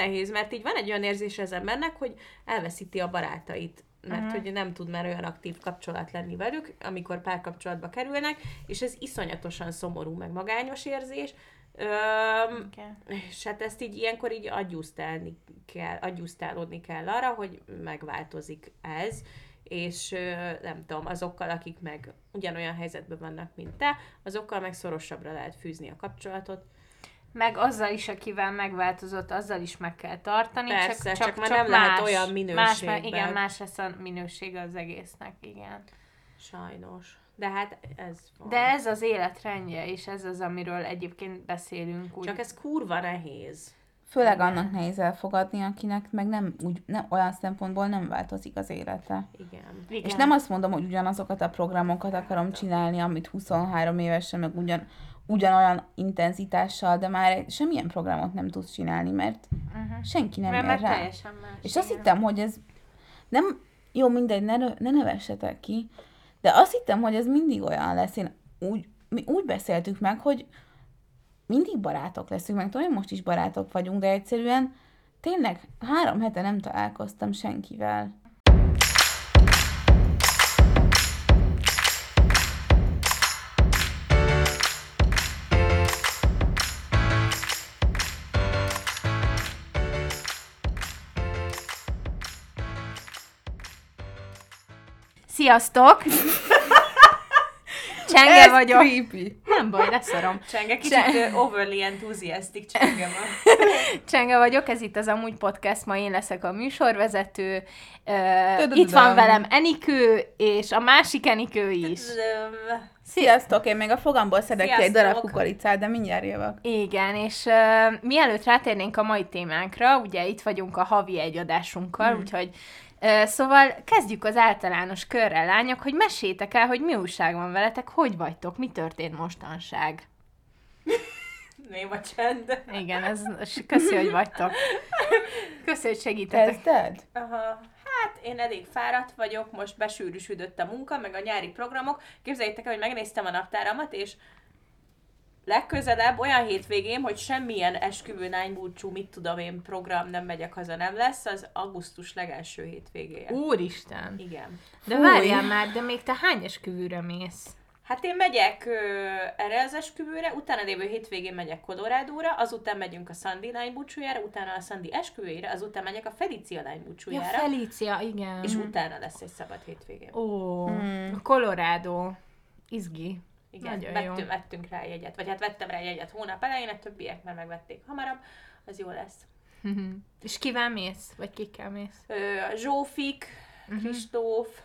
nehéz, mert így van egy olyan érzés az embernek, hogy elveszíti a barátait mert Mhm. hogy nem tud már olyan aktív kapcsolat lenni velük, amikor párkapcsolatba kerülnek, és ez iszonyatosan szomorú, meg magányos érzés. Öm, Igen. és hát ezt így ilyenkor így agyusztálni kell, agyusztálódni kell arra, hogy megváltozik ez, és nem tudom, azokkal, akik meg ugyanolyan helyzetben vannak, mint te, azokkal meg szorosabbra lehet fűzni a kapcsolatot. Meg azzal is, akivel megváltozott, azzal is meg kell tartani. Persze, csak, csak már nem lehet olyan Más, minőségben. igen, más lesz a minősége az egésznek, igen. Sajnos. De hát ez van. De ez az életrendje, és ez az, amiről egyébként beszélünk. Úgy. Csak ez kurva nehéz. Főleg annak nehéz elfogadni, akinek meg nem, úgy, nem olyan szempontból nem változik az élete. Igen. igen. És nem azt mondom, hogy ugyanazokat a programokat akarom csinálni, amit 23 évesen, meg ugyan, ugyanolyan intenzitással, de már semmilyen programot nem tudsz csinálni, mert uh-huh. senki nem Mert, ér mert rá. teljesen más. És azt hittem, hogy ez nem, jó, mindegy, ne, ne nevessetek ki, de azt hittem, hogy ez mindig olyan lesz. Én úgy, mi úgy beszéltük meg, hogy mindig barátok leszünk, meg tudom, most is barátok vagyunk, de egyszerűen tényleg három hete nem találkoztam senkivel. Sziasztok! Csenge Ez vagyok. creepy. Nem baj, leszarom. Csenge kicsit ö, overly enthusiastic csenge van. Csenge vagyok, ez itt az Amúgy Podcast, ma én leszek a műsorvezető. Itt van velem Enikő, és a másik Enikő is. Sziasztok, én még a fogamból szedek ki egy darab kukoricát, de mindjárt jövök. Igen, és uh, mielőtt rátérnénk a mai témánkra, ugye itt vagyunk a havi egyadásunkkal, mm. úgyhogy szóval kezdjük az általános körrel, lányok, hogy meséljétek el, hogy mi újság van veletek, hogy vagytok, mi történt mostanság. Néma csend. Igen, ez, köszi, hogy vagytok. Köszi, hogy segítetek. Kezded? Aha. Hát én elég fáradt vagyok, most besűrűsödött a munka, meg a nyári programok. Képzeljétek el, hogy megnéztem a naptáramat, és legközelebb olyan hétvégén, hogy semmilyen esküvő, nánybúcsú, mit tudom én, program nem megyek haza, nem lesz, az augusztus legelső hétvégéje. Úristen! Igen. De Fúj. várjál már, de még te hány esküvőre mész? Hát én megyek ö, erre az esküvőre, utána lévő hétvégén megyek Colorado-ra, azután megyünk a Sandy lány búcsújára, utána a Sandy esküvőjére, azután megyek a Felicia lány Ja, búcsújára, Felícia, igen. és utána lesz egy szabad hétvégén. Ó, Hmm. a Colorado. Izgi. Igen, Nagyon vettünk, jó. vettünk rá jegyet, vagy hát vettem rá jegyet hónap elején, a többiek már megvették hamarabb, az jó lesz. És kivel mész? Vagy kikkel mész? Ö, Zsófik, Mhm. Kristóf,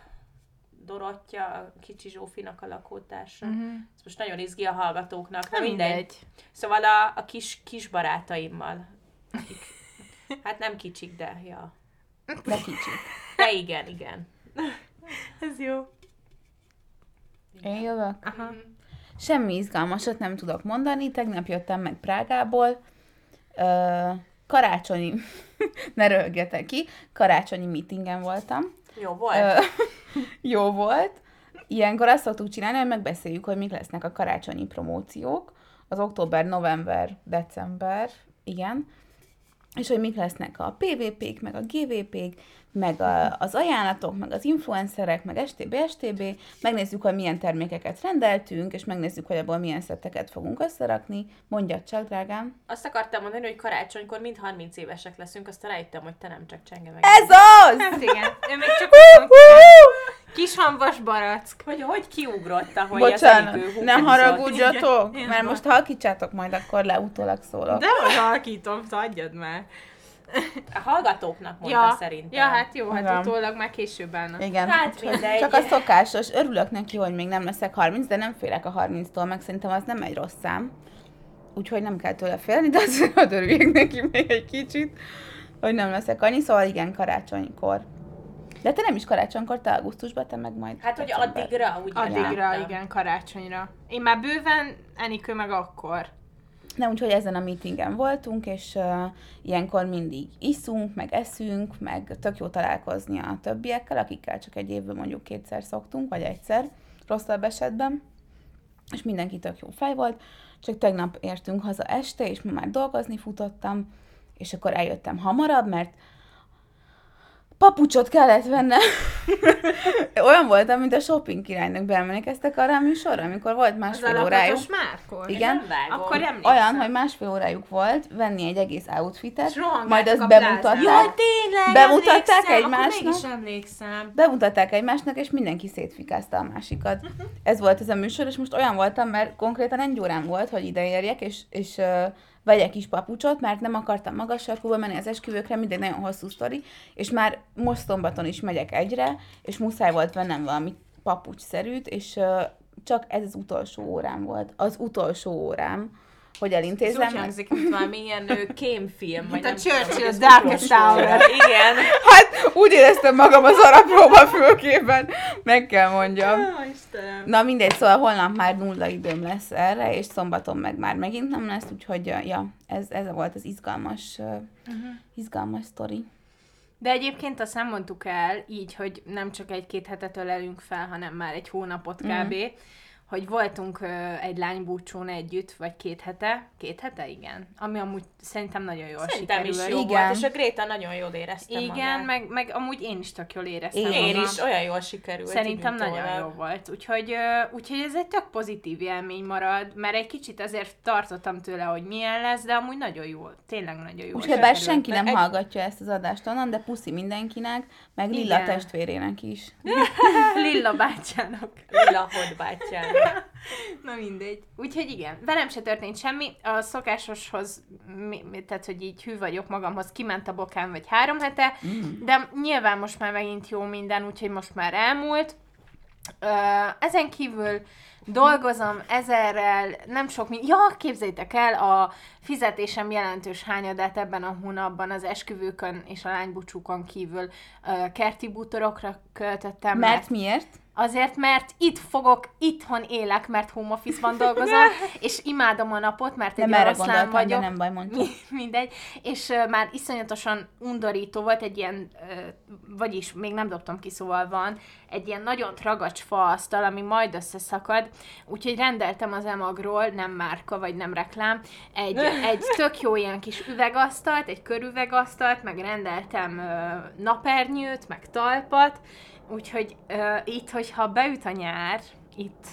Dorottya, a kicsi Zsófinak a lakótársa. Mhm. Ez most nagyon izgi a hallgatóknak, na mindegy. mindegy. Szóval a, a kis, kis barátaimmal. Akik, hát nem kicsik, de ja. De kicsit. De igen, igen. Ez jó. Én jövök? Aha. Semmi izgalmasat nem tudok mondani. Tegnap jöttem meg Prágából. Ö, karácsonyi, ne röhögjetek ki, karácsonyi meetingen voltam. Jó volt. Ö, jó volt. Ilyenkor azt szoktuk csinálni, hogy megbeszéljük, hogy mik lesznek a karácsonyi promóciók. Az október, november, december, igen. És hogy mik lesznek a PVP-k, meg a GVP-k, meg a, az ajánlatok, meg az influencerek, meg STB, STB. Megnézzük, hogy milyen termékeket rendeltünk, és megnézzük, hogy abból milyen szetteket fogunk összerakni. Mondjad csak, drágám. Azt akartam mondani, hogy karácsonykor mind 30 évesek leszünk, aztán rájöttem, hogy te nem csak csenge meg. Ez az! Hát igen. Ő még csak Kis hamvas barack. Hogy, hogy kiugrott, ahogy Bocsánat, az Enikő ne húzott. haragudjatok, Igen, mert van. most halkítsátok majd, akkor le utólag szólok. De hogy halkítom, adjad már. A hallgatóknak mondta Ja, szerintem. ja, hát jó, hát Igen. utólag már később állnak. Igen, Hát csak, mindegy. csak a szokásos. Örülök neki, hogy még nem leszek 30, de nem félek a 30-tól, meg szerintem az nem egy rossz szám. Úgyhogy nem kell tőle félni, de azért örüljek neki még egy kicsit, hogy nem leszek annyi. Szóval igen, karácsonykor. De te nem is karácsonykor, te augusztusban, te meg majd Hát, hogy december. addigra, úgy Addigra, láttam. igen, karácsonyra. Én már bőven, Enikő meg akkor. Na, úgyhogy ezen a meetingen voltunk, és uh, ilyenkor mindig iszunk, meg eszünk, meg tök jó találkozni a többiekkel, akikkel csak egy évben mondjuk kétszer szoktunk, vagy egyszer, rosszabb esetben. És mindenki tök jó fej volt, csak tegnap értünk haza este, és ma már dolgozni futottam, és akkor eljöttem hamarabb, mert papucsot kellett vennem. Olyan voltam, mint a shopping királynak. Beemlékeztek arra a műsorra, amikor volt másfél órájuk. márkor. Igen. Akkor emlékszem. Olyan, hogy másfél órájuk volt venni egy egész outfitet, majd azt bemutatták. Jaj, tényleg, Bemutatták egymásnak? Akkor mégis emlékszem. bemutatták egymásnak, és mindenki szétfikázta a másikat. Ez volt ez a műsor, és most olyan voltam, mert konkrétan egy órám volt, hogy ide érjek, és, és uh, vegyek kis papucsot, mert nem akartam magas sarkúba menni az esküvőkre, mindegy nagyon hosszú sztori, és már most szombaton is megyek egyre, és muszáj volt vennem valami papucsszerűt, és uh, csak ez az utolsó órám volt. Az utolsó órám, hogy Ez elintézem. úgy hangzik, mint valami ilyen kémfilm. vagy a Churchill, Darkest Hour. Igen. Hát úgy éreztem magam az arapróba fülkében, meg kell mondjam. Ó, Istenem. Na mindegy, szóval holnap már nulla időm lesz erre, és szombaton meg már megint nem lesz, úgyhogy ja, ez, ez volt az izgalmas, uh, uh-huh. izgalmas sztori. De egyébként azt nem mondtuk el, így, hogy nem csak egy-két hetet ölelünk fel, hanem már egy hónapot kb., mm. Hogy voltunk egy lánybúcsún együtt, vagy két hete. Két hete, igen. Ami amúgy szerintem nagyon jól Szerintem is sikerült. jó Igen. volt, és a Gréta nagyon jól érezte Igen, magát. meg, meg amúgy én is tök jól éreztem Igen. Én magam. is, olyan jól sikerült. Szerintem nagyon jó volt. Úgyhogy, úgyhogy ez egy tök pozitív élmény marad, mert egy kicsit azért tartottam tőle, hogy milyen lesz, de amúgy nagyon jó. Tényleg nagyon jó. Úgyhogy bár senki nem Egy- hallgatja ezt az adást onnan, de puszi mindenkinek, meg Lilla Igen. testvérének is. Lilla bátyának. Lilla Hodbátyának. Na mindegy. Úgyhogy igen, velem se történt semmi. A szokásoshoz, mi, mi, tehát hogy így hű vagyok magamhoz, kiment a bokám vagy három hete, mm. de nyilván most már megint jó minden, úgyhogy most már elmúlt. Ezen kívül dolgozom ezerrel, nem sok mi... Ja, képzeljétek el, a fizetésem jelentős hányadát ebben a hónapban az esküvőkön és a lánybúcsúkon kívül kerti bútorokra költöttem. Mert miért? Azért, mert itt fogok, itthon élek, mert home office-ban dolgozom, és imádom a napot, mert egy Nem oroszlán vagyok. de nem baj, mondja. Mi, mindegy. És uh, már iszonyatosan undorító volt egy ilyen, uh, vagyis még nem dobtam ki, szóval van, egy ilyen nagyon tragacs faasztal, ami majd összeszakad, úgyhogy rendeltem az Emagról, nem márka, vagy nem reklám, egy, egy tök jó ilyen kis üvegasztalt, egy körüvegasztalt, meg rendeltem uh, napernyőt, meg talpat, úgyhogy uh, itt, hogyha beüt a nyár, itt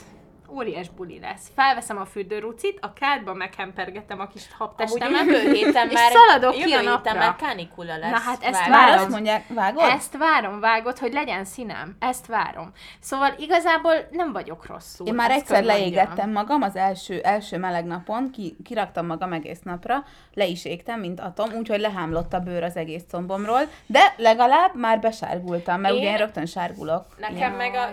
óriás buli lesz. Felveszem a fürdőrucit, a kádba meghempergetem a kis Amúgy habtestemet, jövő héten és már, szaladok jövő ki a napra. már kánikula lesz. Na hát ezt Várj. Már várom. azt mondják, vágod? Ezt várom, vágod, hogy legyen színem. Ezt várom. Szóval igazából nem vagyok rosszul. Én már ezt egyszer leégettem magam az első, első meleg napon, ki, kiraktam magam egész napra, le is égtem, mint atom, úgyhogy lehámlott a bőr az egész combomról, de legalább már besárgultam, mert Én- ugye én rögtön sárgulok. Nekem Igen. meg a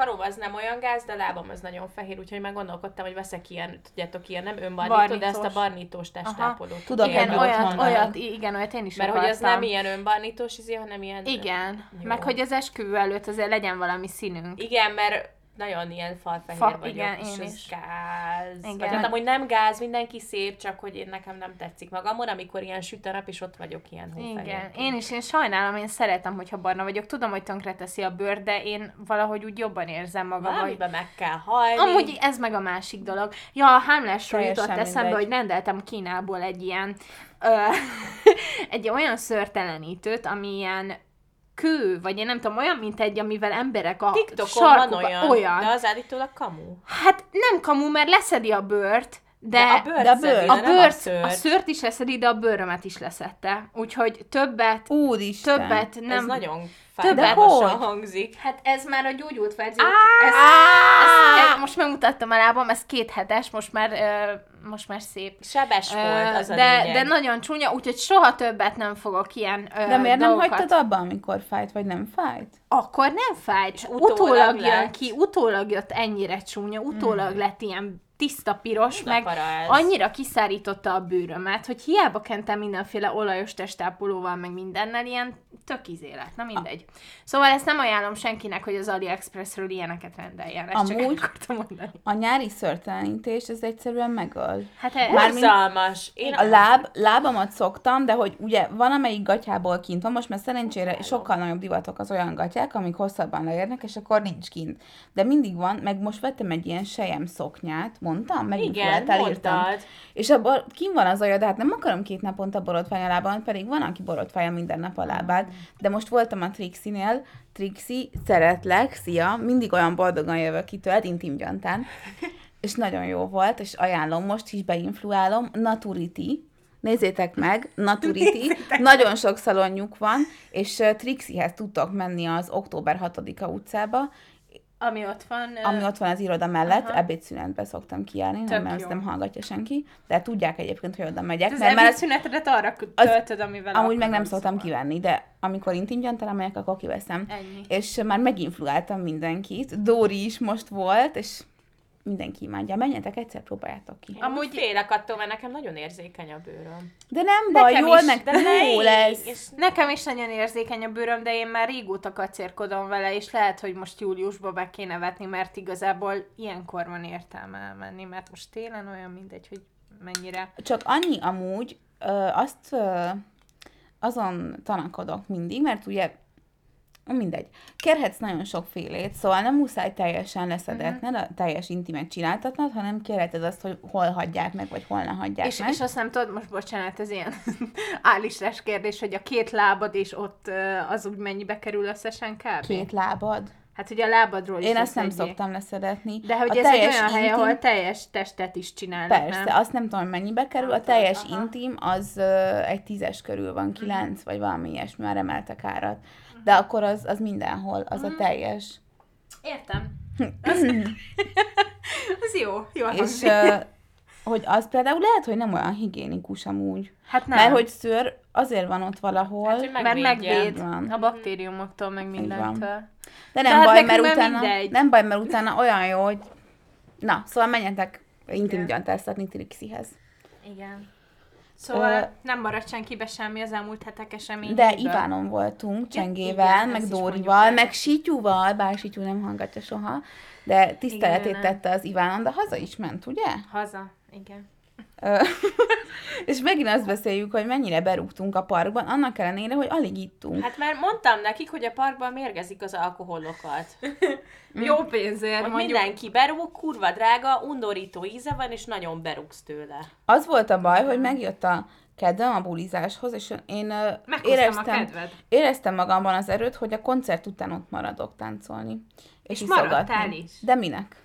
karom az nem olyan gáz, de a lábam az nagyon fehér, úgyhogy meg gondolkodtam, hogy veszek ilyen, tudjátok, ilyen nem önbarnító, de ezt a Barnítós. testápolót. Tudok Igen, olyat, mondani. olyat, igen, olyat én is Mert hogy az akartam. nem ilyen önbarnítós, izé, hanem ilyen... Igen, Jó. meg hogy az esküvő előtt azért legyen valami színünk. Igen, mert nagyon ilyen falfehér Fa- vagyok, igen, és én ez is. gáz. Igen. Vagy hát amúgy nem gáz, mindenki szép, csak hogy én nekem nem tetszik magamon, amikor ilyen süt a nap, és ott vagyok ilyen hófehér. Igen, én is, én sajnálom, én szeretem, hogyha barna vagyok. Tudom, hogy tönkreteszi a bőr, de én valahogy úgy jobban érzem magam, hogy Valamiben meg kell hajni. Amúgy ez meg a másik dolog. Ja, a hámlásról jutott eszembe, mindegy. hogy rendeltem Kínából egy ilyen ö, egy olyan szörtelenítőt, ami ilyen kő, vagy én nem tudom, olyan, mint egy, amivel emberek a TikTokon van sarkukba- olyan, olyan. de az állítólag kamu. Hát nem kamu, mert leszedi a bőrt, de, De a bőrt de a bőrt- a, bőrt, a szőrt. a szőrt is leszedi, de a bőrömet is leszette. Úgyhogy többet, Úristen. többet Nem. Ez nagyon Többet- fájdalmasan hangzik. Hát ez már a gyógyult verzió. Ez, ez, ez, most megmutattam a lábam, ez két hetes, most már, most már szép. Sebes volt, az a de, lényeg. de nagyon csúnya, úgyhogy soha többet nem fogok ilyen ö, De miért nem dolgokat. hagytad abba, amikor fájt, vagy nem fájt? Akkor nem fájt. És Utólag, utólag jön lett. ki, utólag jött ennyire csúnya, utólag lett ilyen tiszta piros, meg para ez. annyira kiszárította a bőrömet, hogy hiába kentem mindenféle olajos testápolóval, meg mindennel, ilyen tök izé lett. Na mindegy. Szóval ezt nem ajánlom senkinek, hogy az AliExpressről ilyeneket rendeljen. Ezt csak Amúgy- akartam mondani. A nyári szörtelenítés, ez egyszerűen megöl. Hát e- Borzalmas. Én A láb, lábamat szoktam, de hogy ugye van amelyik gatyából kint van, most már szerencsére sokkal nagyobb divatok az olyan gatyák, amik hosszabban leérnek, és akkor nincs kint. De mindig van, meg most vettem egy ilyen sejem szoknyát, mondtam? Megint Igen, írtam. mondtad. És abban kim van az aja, de hát nem akarom két naponta borotvány a lábam, pedig van, aki borotvája minden nap a lábát. De most voltam a Trixie-nél, Trixie, szeretlek, szia, mindig olyan boldogan jövök ki tőled, intim gyantán. És nagyon jó volt, és ajánlom, most is beinfluálom, Naturity, Nézzétek meg, Naturity, nagyon sok szalonjuk van, és Trixiehez tudtok menni az október 6-a utcába, Ami ott van. ami ott van az iroda mellett, Aha. ebédszünetben szoktam kijárni, nem, mert jó. azt nem hallgatja senki, de tudják egyébként, hogy oda megyek. Az mert már ebédszünetedet arra töltöd, amivel amúgy meg nem szoktam szóval. kivenni, de amikor intim gyantára megyek, akkor kiveszem. Ennyi. És már meginfluáltam mindenkit. Dóri is most volt, és mindenki imádja. Menjetek, egyszer próbáljátok ki. Én Amúgy félek attól, mert nekem nagyon érzékeny a bőröm. De nem baj, Nekem jól is, meg De ne jó lesz. És Nekem is nagyon érzékeny a bőröm, de én már régóta kacérkodom vele, és lehet, hogy most júliusban be kéne vetni, mert igazából ilyenkor van értelme elmenni, mert most télen olyan mindegy, hogy mennyire. Csak annyi amúgy, ö, azt ö, azon tanakodok mindig, mert ugye mindegy. Kérhetsz nagyon sokfélét, szóval nem muszáj teljesen leszedetned, a teljes intimet csináltatnod, hanem kérheted azt, hogy hol hagyják meg, vagy hol ne hagyják És, meg. és azt nem tudod, most bocsánat, ez ilyen állislás kérdés, hogy a két lábad és ott az úgy mennyibe kerül összesen kb? Két lábad. Hát ugye a lábadról is Én ezt nem leszedjék. szoktam leszedetni. De hogy a ez egy teljes olyan hely, intim- ahol teljes testet is csinálnak, Persze, nem? azt nem tudom, hogy mennyibe kerül. Nem A teljes tudom, aha. intim az egy tízes körül van, kilenc, vagy valami ilyesmi, már emeltek árat. De akkor az, az mindenhol, az a teljes. Értem. Az, az jó, jó És ö, hogy az például lehet, hogy nem olyan higiénikus amúgy. Hát nem. Mert hogy szőr azért van ott valahol, Hát, hogy Mert megvéd Van. a baktériumoktól, meg mindentől. de de nem hát baj, nekünk mert utána, mindegy. nem baj, mert utána olyan jó, hogy na, szóval menjetek intim gyantáztatni Trixiehez. Igen. Szóval Ö, nem maradt senkibe semmi az elmúlt hetek esemény. De Ivánon voltunk, Csengével, igen, meg Dórival, meg Sityúval, bár Sityú nem hallgatja soha, de tiszteletét Igen, tette az Ivánon, de haza is ment, ugye? Haza, igen. És megint azt beszéljük, hogy mennyire berúgtunk a parkban, annak ellenére, hogy alig ittunk. Hát már mondtam nekik, hogy a parkban mérgezik az alkoholokat. Jó pénzért Hogy mondjuk. mindenki berúg, kurva drága, undorító íze van, és nagyon berúgsz tőle. Az volt a baj, hogy megjött a kedvem a bulizáshoz, és én éreztem, éreztem magamban az erőt, hogy a koncert után ott maradok táncolni. És iszogatni. maradtál is. De minek?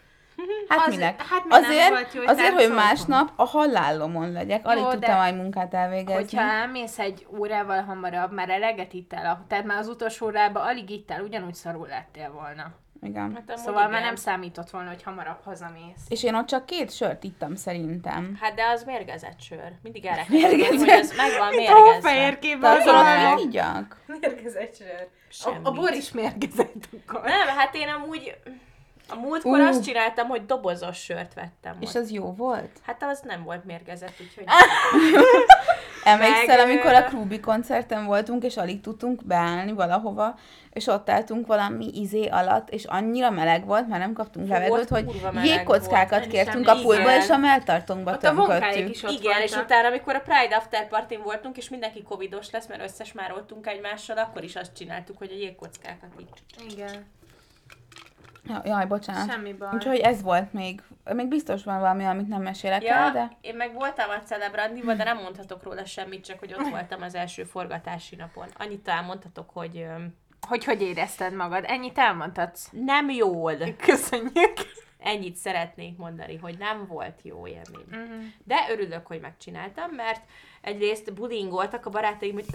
Hát Az- minek? hát azért, volt jó, hogy azért, hogy másnap a halállomon legyek. Alig Jó, tudtam majd munkát elvégezni. Hogyha elmész egy órával hamarabb, már eleget ittál, a- tehát már az utolsó órában alig ittál, ugyanúgy szarul lettél volna. Igen. Hát Szóval már igen. nem számított volna, hogy hamarabb hazamész. És én ott csak két sört ittam szerintem. Hát de az mérgezett sör. Mindig erre Mérgezett? ez meg van Mint mérgezve. az alma. nem igyak. Mérgezett sör. A, Semmit. a bor is mérgezett akkor. Nem, hát én amúgy a múltkor Ú. azt csináltam, hogy dobozos sört vettem. És ott. az jó volt? Hát az nem volt mérgezett, úgyhogy... Emlékszel, Meg, amikor a Krúbi koncerten voltunk, és alig tudtunk beállni valahova, és ott álltunk valami izé alatt, és annyira meleg volt, már nem kaptunk levegőt, hogy jégkockákat volt. kértünk a pultba, és a melltartónkba tömködtünk. is ott Igen, és voltak. utána, amikor a Pride After Party voltunk, és mindenki covidos lesz, mert összesmároltunk egymással, akkor is azt csináltuk, hogy a jégkockákat így. Igen. Ja, Jaj, bocsánat. Semmi baj. Úgyhogy ez volt még. Még biztos van valami, amit nem mesélek el, Ja, de... én meg voltam a Celebrandiban, de nem mondhatok róla semmit, csak hogy ott voltam az első forgatási napon. Annyit elmondhatok, hogy Hogy hogy érezted magad? Ennyit elmondhatsz? nem jól. Köszönjük. Ennyit szeretnék mondani, hogy nem volt jó élmény. Mhm. De örülök, hogy megcsináltam, mert egyrészt bullyingoltak a barátaim, hogy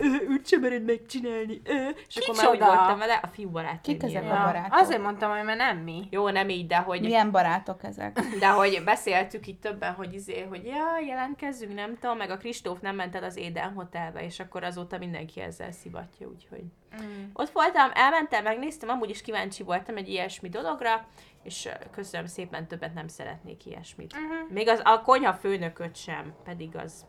sem mered megcsinálni, ő. És akkor már úgy voltam vele, a fiú barátaim. Kik ezek a barátok? azért mondtam, hogy már nem mi. Jó, nem így, de hogy, Milyen barátok ezek? de hogy beszéltük itt többen, hogy izé, hogy ja, jelentkezzünk, nem tudom, meg a Kristóf nem ment el az Éden Hotelbe, és akkor azóta mindenki ezzel szivatja, úgyhogy. Mm. Ott voltam, elmentem, megnéztem, amúgy is kíváncsi voltam egy ilyesmi dologra, és ö, köszönöm szépen, többet nem szeretnék ilyesmit. Mhm. Még az, a konyha főnököt sem, pedig az,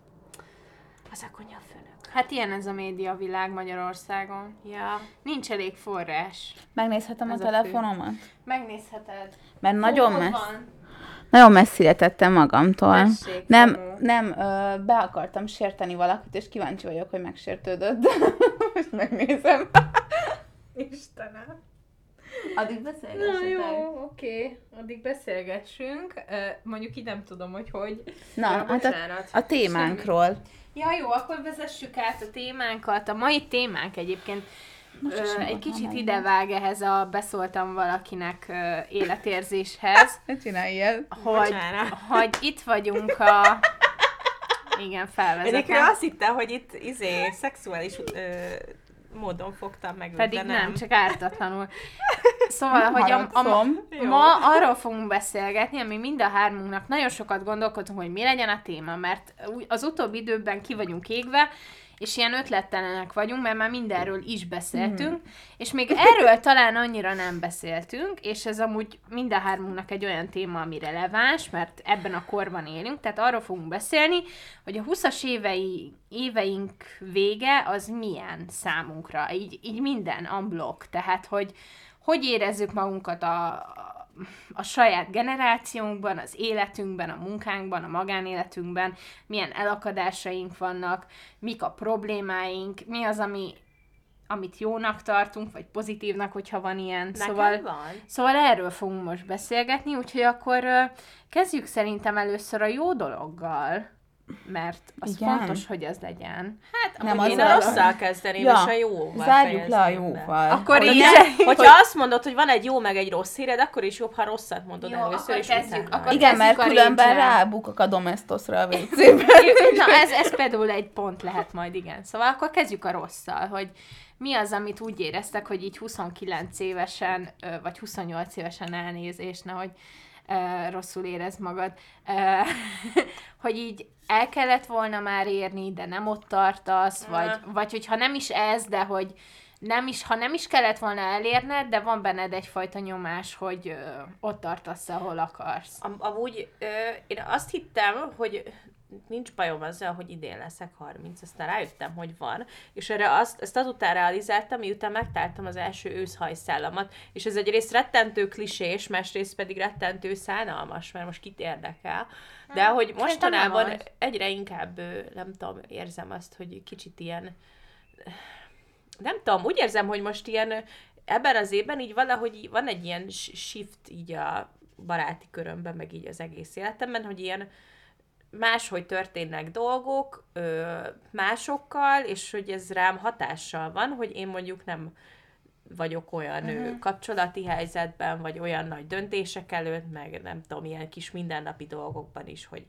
az a konyha főnök. Hát ilyen ez a média világ Magyarországon. Ja. Nincs elég forrás. Megnézhetem Ez a a telefonomat? Megnézheted. Mert nagyon, Hol messz, nagyon messzire tettem magamtól. Tessék, nem, Tomó. nem, ö, be akartam sérteni valakit, és kíváncsi vagyok, hogy megsértődött. Most megnézem. Istenem. Addig Na beszélgessetek. jó, oké. Addig beszélgessünk. Mondjuk így nem tudom, hogy hogy. Na, hát a, a témánkról. Ja, jó, akkor vezessük át a témánkat. A mai témánk egyébként Most ö, egy kicsit idevág ehhez a beszóltam valakinek ö, életérzéshez, Ne csinálj ilyet. hogy, Bocsánat. hogy itt vagyunk a... Igen, Egyébként felvezetem. azt hittem, hogy itt izé, szexuális ö, módon fogtam meg Pedig de nem, csak ártatlanul. Szóval, hogy a, a. Jó. ma arról fogunk beszélgetni, ami mind a hármunknak nagyon sokat gondolkodunk, hogy mi legyen a téma, mert az utóbbi időben ki vagyunk égve, és ilyen ötlettelenek vagyunk, mert már mindenről is beszéltünk, mm. és még erről talán annyira nem beszéltünk, és ez amúgy mind a hármunknak egy olyan téma, ami releváns, mert ebben a korban élünk, tehát arról fogunk beszélni, hogy a 20-as évei, éveink vége az milyen számunkra, így, így minden unblock, tehát hogy hogy érezzük magunkat a, a, saját generációnkban, az életünkben, a munkánkban, a magánéletünkben, milyen elakadásaink vannak, mik a problémáink, mi az, ami, amit jónak tartunk, vagy pozitívnak, hogyha van ilyen. Nekem Szóval, van. szóval erről fogunk most beszélgetni, úgyhogy akkor kezdjük szerintem először a jó dologgal, mert az Igen. fontos, hogy az legyen. Hát, Nem, nem én a rosszal kezdeném, Ja, és a jóval Zárjuk le a fejezném be. jóval. Akkor Hogy így- ne, hogyha azt mondod, hogy van egy jó meg egy rossz híred, akkor is jobb, ha rosszat mondod Jó, először, akkor és kezdjük. Akkor Igen, mert különben rábukok a domestosra a. Na, ez, ez például egy pont lehet majd, igen. Szóval akkor kezdjük a rosszal, hogy mi az, amit úgy éreztek, hogy így 29 évesen, vagy 28 évesen elnézést, nehogy rosszul érez magad, hogy így el kellett volna már érni, de nem ott tartasz, vagy, Aha. vagy hogyha nem is ez, de hogy nem is, ha nem is kellett volna elérned, de van benned egyfajta nyomás, hogy ö, ott tartasz, ahol akarsz. Am- Amúgy ö, én azt hittem, hogy nincs bajom azzal, hogy idén leszek 30, aztán rájöttem, hogy van, és erre azt, ezt azután realizáltam, miután megtaláltam az első őszhajszállamat, és ez egyrészt rettentő klisés, másrészt pedig rettentő szánalmas, mert most kit érdekel, de hogy szerintem mostanában egyre inkább, nem tudom, érzem azt, hogy kicsit ilyen, nem tudom, úgy érzem, hogy most ilyen ebben az évben így valahogy van egy ilyen shift így a baráti körömben, meg így az egész életemben, hogy ilyen máshogy történnek dolgok ö, másokkal, és hogy ez rám hatással van, hogy én mondjuk nem vagyok olyan uh-huh. kapcsolati helyzetben, vagy olyan nagy döntések előtt, meg nem tudom, ilyen kis mindennapi dolgokban is, hogy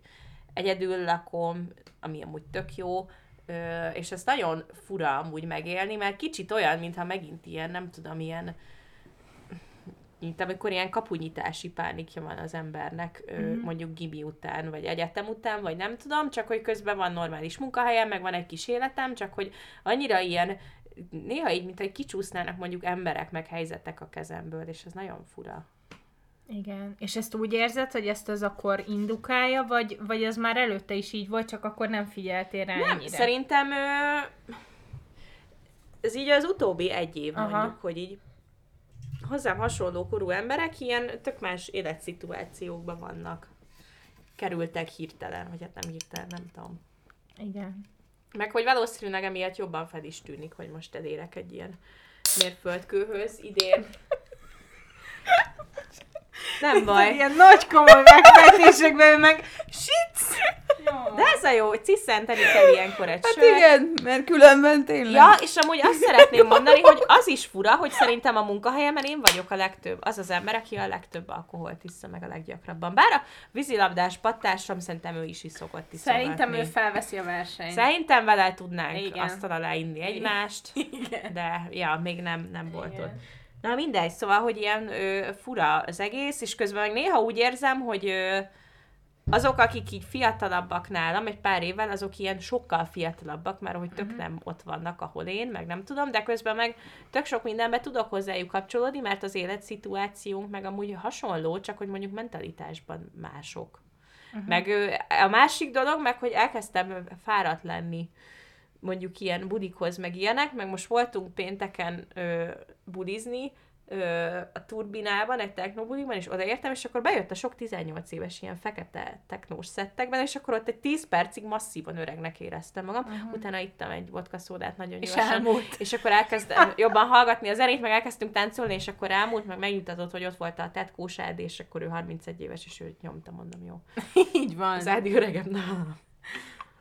egyedül lakom, ami amúgy tök jó, ö, és ez nagyon fura amúgy megélni, mert kicsit olyan, mintha megint ilyen, nem tudom, ilyen mint amikor ilyen kapunyitási pánikja van az embernek, mm. mondjuk gibi után, vagy egyetem után, vagy nem tudom, csak hogy közben van normális munkahelyem, meg van egy kis életem, csak hogy annyira ilyen, néha így, mint egy kicsúsznának mondjuk emberek, meg helyzetek a kezemből, és ez nagyon fura. Igen. És ezt úgy érzed, hogy ezt az akkor indukálja, vagy, vagy az már előtte is így volt, csak akkor nem figyeltél rá Nem, ennyire? szerintem ö, ez így az utóbbi egy év Aha. mondjuk, hogy így hozzám hasonló korú emberek ilyen tök más életszituációkban vannak. Kerültek hirtelen, vagy hát nem hirtelen, nem tudom. Igen. Meg hogy valószínűleg emiatt jobban fel is tűnik, hogy most elérek egy ilyen mérföldkőhöz idén. Nem baj. Ilyen nagy komoly megfejtésekben ő meg shit! De ez a jó, hogy ciszenteni kell ilyenkor egy Hát sört. igen, mert különben tényleg. Ja, és amúgy azt szeretném mondani, hogy az is fura, hogy szerintem a munkahelyemen én vagyok a legtöbb, az az ember, aki a legtöbb alkoholt iszza meg a leggyakrabban. Bár a vízilabdás pattársam szerintem ő is is szokott iszogatni. Szerintem ő felveszi a versenyt. Szerintem vele tudnánk Igen. Asztal alá inni egymást, Igen. de ja, még nem, nem volt Igen. ott. Na mindegy, szóval, hogy ilyen ö, fura az egész, és közben meg néha úgy érzem, hogy ö, azok, akik így fiatalabbak nálam, egy pár évvel, azok ilyen sokkal fiatalabbak, mert hogy tök nem ott vannak, ahol én, meg nem tudom, de közben meg tök sok mindenbe tudok hozzájuk kapcsolódni, mert az életszituációnk meg amúgy hasonló, csak hogy mondjuk mentalitásban mások. Uh-huh. Meg a másik dolog, meg hogy elkezdtem fáradt lenni mondjuk ilyen budikhoz, meg ilyenek, meg most voltunk pénteken ö, budizni, ö, a turbinában, egy technobuliban, és odaértem, és akkor bejött a sok 18 éves ilyen fekete technós szettekben, és akkor ott egy 10 percig masszívan öregnek éreztem magam. Uh-huh. Utána ittam egy vodka szódát nagyon És gyorsan. elmúlt. És akkor elkezdtem jobban hallgatni a zenét, meg elkezdtünk táncolni, és akkor elmúlt, meg megnyugtatott, hogy ott volt a tetkós Ádi, és akkor ő 31 éves, és őt nyomta, mondom, jó. Így van. Az Ádi öregebb nálam.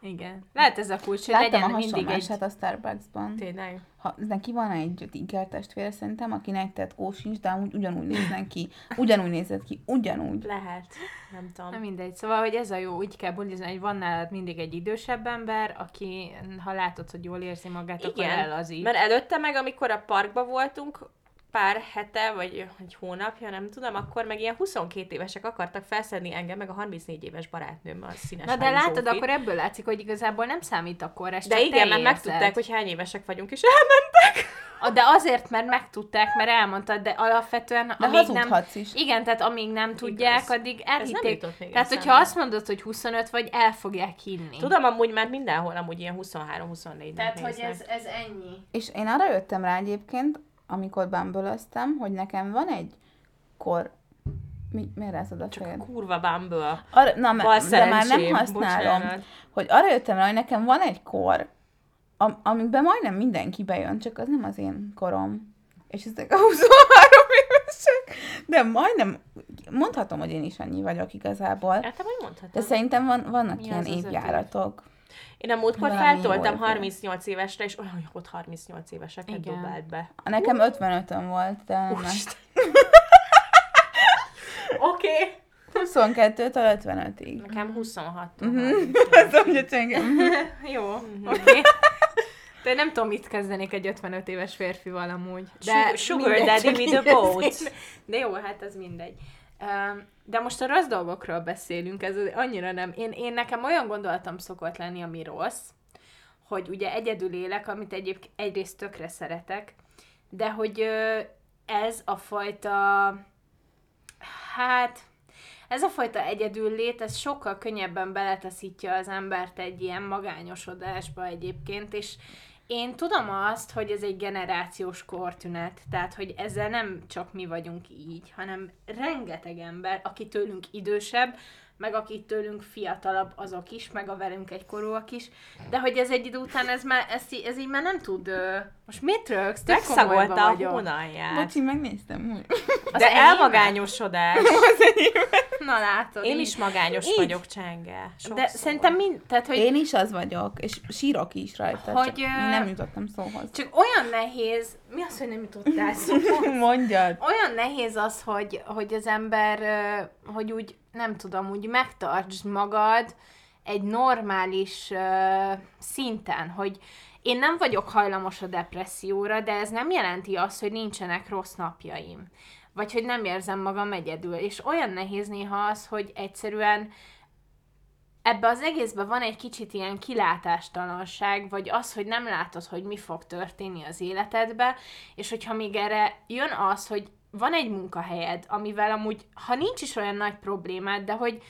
Igen. Lehet ez a kulcs, hogy Láttam a legyen mindig egy... a Starbucksban. Tényleg. Ha, neki van egy iker testvére szerintem, akinek tetkó sincs, de amúgy ugyanúgy néznek ki. Ugyanúgy nézett ki, ugyanúgy. Lehet. Nem tudom. Na mindegy. Szóval, hogy ez a jó, úgy kell bulizni, hogy van nálad mindig egy idősebb ember, aki, ha látod, hogy jól érzi magát, akkor ellazít. Mert előtte meg, amikor a parkba voltunk, pár hete, vagy egy hónapja, nem tudom, akkor meg ilyen 22 évesek akartak felszedni engem, meg a 34 éves barátnőm, a színes Na de látod, Zsófit. akkor ebből látszik, hogy igazából nem számít akkor ez, De igen, mert megtudták, hogy hány évesek vagyunk, és elmentek. A- De azért, mert megtudták, mert elmondtad, de alapvetően De amíg nem... is. Igen, tehát amíg nem tudják, Igaz. addig elhitték. Tehát, hogyha azt mondod, hogy 25 vagy, el fogják hinni. Tudom, amúgy már mindenhol amúgy ilyen 23-24 Tehát, hogy ez, ez ennyi. És én arra jöttem rá egyébként, amikor bumble hogy nekem van egy kor... Mi, miért rázod a Csak fejed? kurva Bumble. Arra, na, me- de már nem használom. bocsánat. Hogy arra jöttem rá, hogy nekem van egy kor, am- amiben majdnem mindenki bejön, csak az nem az én korom. És ezek a 23 évesek. De majdnem, mondhatom, hogy én is annyi vagyok igazából. Hát te vagy De szerintem van, vannak Mi ilyen az az évjáratok. Én a múltkor Valami feltoltam volt, 38 évesre, és olyan jót 38 éveseket Igen. dobált be. Nekem 55-ön volt, de. Oké. 22-től 55-ig. Nekem 26. Az ugye csengem. Jó, oké. De nem tudom, mit kezdenek egy 55 éves férfival amúgy. De Sugar daddy with a boat. De jó, hát ez mindegy. De most a rossz dolgokról beszélünk, ez annyira nem. Én, én nekem olyan gondolatom szokott lenni, ami rossz, hogy ugye egyedül élek, amit egyébként egyrészt tökre szeretek, de hogy ez a fajta, hát, ez a fajta egyedül lét, ez sokkal könnyebben beletaszítja az embert egy ilyen magányosodásba egyébként, és én tudom azt, hogy ez egy generációs kortünet, tehát hogy ezzel nem csak mi vagyunk így, hanem rengeteg ember, aki tőlünk idősebb, meg aki tőlünk fiatalabb, azok is, meg a velünk egykorúak is, de hogy ez egy idő után ez, már, ez, így- ez így már nem tud... Most mit rögsz? Tök Megszagolta a hónalját. Bocsi, megnéztem. hogy- Az De enyémet? elmagányosodás. Na látod. Én így- is magányos így. vagyok, Csenge. De szerintem mind, tehát hogy Én is az vagyok, és sírok is rajta, Hogy, csak ö, nem jutottam szóhoz. csak olyan nehéz, mi az, hogy nem jutottál szóhoz? Mondjad. olyan nehéz az, hogy, hogy az ember, hogy úgy, nem tudom, úgy megtartsd magad egy normális ö, szinten, hogy én nem vagyok hajlamos a depresszióra, de ez nem jelenti azt, hogy nincsenek rossz napjaim. Vagy hogy nem érzem magam egyedül. És olyan nehéz néha az, hogy egyszerűen ebbe az egészben van egy kicsit ilyen kilátástalanság, vagy az, hogy nem látod, hogy mi fog történni az életedbe, és hogyha még erre jön az, hogy van egy munkahelyed, amivel amúgy, ha nincs is olyan nagy problémád, de hogy,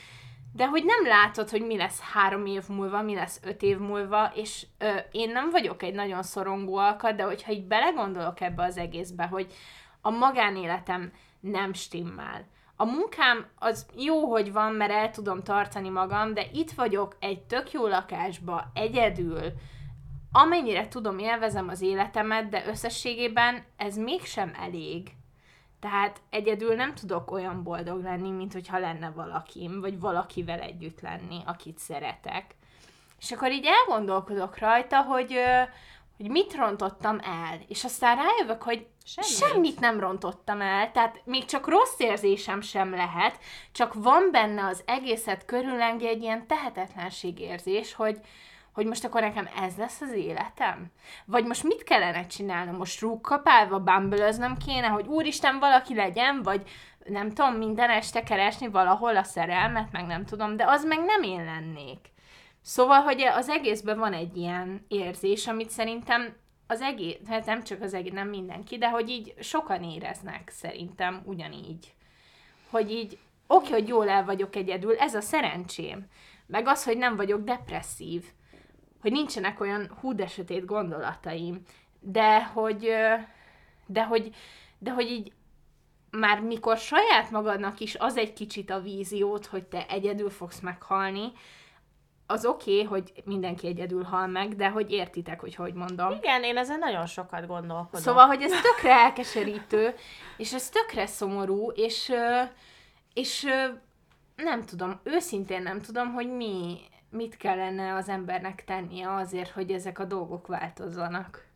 de hogy nem látod, hogy mi lesz három év múlva, mi lesz öt év múlva, és ö, én nem vagyok egy nagyon szorongó alkat, de hogyha így belegondolok ebbe az egészbe, hogy a magánéletem nem stimmel. A munkám az jó, hogy van, mert el tudom tartani magam, de itt vagyok egy tök jó lakásba, egyedül, amennyire tudom, élvezem az életemet, de összességében ez mégsem elég. Tehát egyedül nem tudok olyan boldog lenni, mint hogyha lenne valakim, vagy valakivel együtt lenni, akit szeretek. És akkor így elgondolkodok rajta, hogy, hogy mit rontottam el. És aztán rájövök, hogy Semmit. semmit. nem rontottam el, tehát még csak rossz érzésem sem lehet, csak van benne az egészet körülengő egy ilyen tehetetlenség érzés, hogy, hogy most akkor nekem ez lesz az életem? Vagy most mit kellene csinálnom? Most rúgkapálva bámbölöznöm kéne, hogy úristen valaki legyen, vagy nem tudom, minden este keresni valahol a szerelmet, meg nem tudom, de az meg nem én lennék. Szóval, hogy az egészben van egy ilyen érzés, amit szerintem az egész, hát nem csak az egész, nem mindenki, de hogy így sokan éreznek szerintem ugyanígy. Hogy így, oké, hogy jól el vagyok egyedül, ez a szerencsém. Meg az, hogy nem vagyok depresszív. Hogy nincsenek olyan hú de sötét gondolataim. De hogy, de hogy, de hogy így már mikor saját magadnak is az egy kicsit a víziót, hogy te egyedül fogsz meghalni, az oké, okay, hogy mindenki egyedül hal meg, de hogy értitek, hogy hogy mondom. Igen, én ezen nagyon sokat gondolkodom. Szóval, hogy ez tökre elkeserítő, és ez tökre szomorú, és, és nem tudom, őszintén nem tudom, hogy mi, mit kellene az embernek tennie azért, hogy ezek a dolgok változzanak.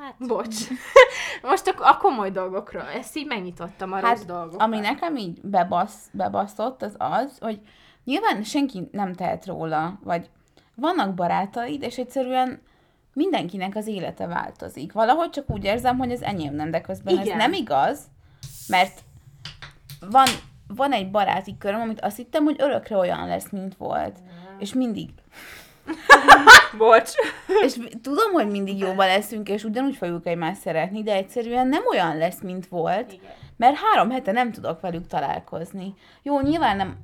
Hát, Bocs. Most a, a komoly dolgokról. Ezt így megnyitottam a rossz Hát, dolgokat. ami nekem így bebasz, bebaszott, az az, hogy nyilván senki nem tehet róla, vagy vannak barátaid, és egyszerűen mindenkinek az élete változik. Valahogy csak úgy érzem, hogy ez enyém nem, de közben. Igen. ez nem igaz, mert van, van egy baráti köröm, amit azt hittem, hogy örökre olyan lesz, mint volt. És mindig bocs. és tudom, hogy mindig jóban leszünk, és ugyanúgy fogjuk egymást szeretni, de egyszerűen nem olyan lesz, mint volt, Igen. mert három hete nem tudok velük találkozni. Jó, nyilván nem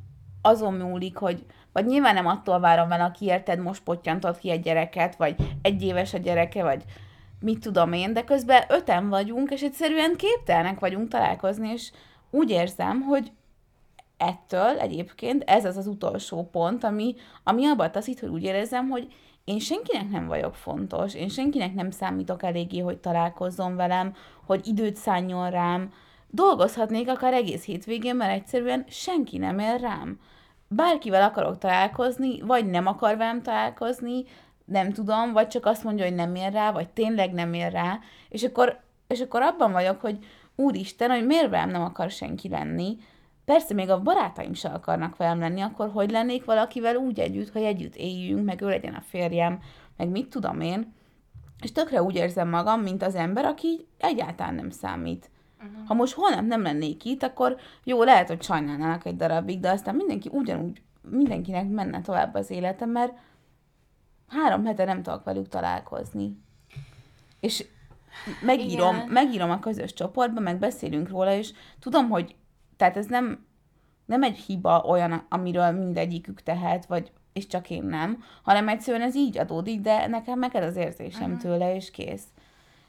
azon múlik, hogy vagy nyilván nem attól várom el, aki érted, most pottyantott ki egy gyereket, vagy egy éves a gyereke, vagy mit tudom én, de közben öten vagyunk, és egyszerűen képtelnek vagyunk találkozni, és úgy érzem, hogy ettől egyébként ez az az utolsó pont, ami, ami abban taszít, hogy úgy érezzem, hogy én senkinek nem vagyok fontos, én senkinek nem számítok eléggé, hogy találkozzon velem, hogy időt szálljon rám. Dolgozhatnék akár egész hétvégén, mert egyszerűen senki nem ér rám. Bárkivel akarok találkozni, vagy nem akar velem találkozni, nem tudom, vagy csak azt mondja, hogy nem ér rá, vagy tényleg nem ér rá, és akkor, és akkor abban vagyok, hogy úristen, hogy miért velem nem akar senki lenni, Persze, még a barátaim se akarnak velem lenni, akkor hogy lennék valakivel úgy együtt, hogy együtt éljünk, meg ő legyen a férjem, meg mit tudom én. És tökre úgy érzem magam, mint az ember, aki így egyáltalán nem számít. Uh-huh. Ha most holnap nem lennék itt, akkor jó, lehet, hogy sajnálnának egy darabig, de aztán mindenki ugyanúgy, mindenkinek menne tovább az életem, mert három hete nem tudok velük találkozni. És megírom, Igen. megírom a közös csoportba, meg beszélünk róla, és tudom, hogy tehát ez nem, nem egy hiba olyan, amiről mindegyikük tehet, vagy és csak én nem, hanem egyszerűen ez így adódik, de nekem meg ez az érzésem uh-huh. tőle, és kész.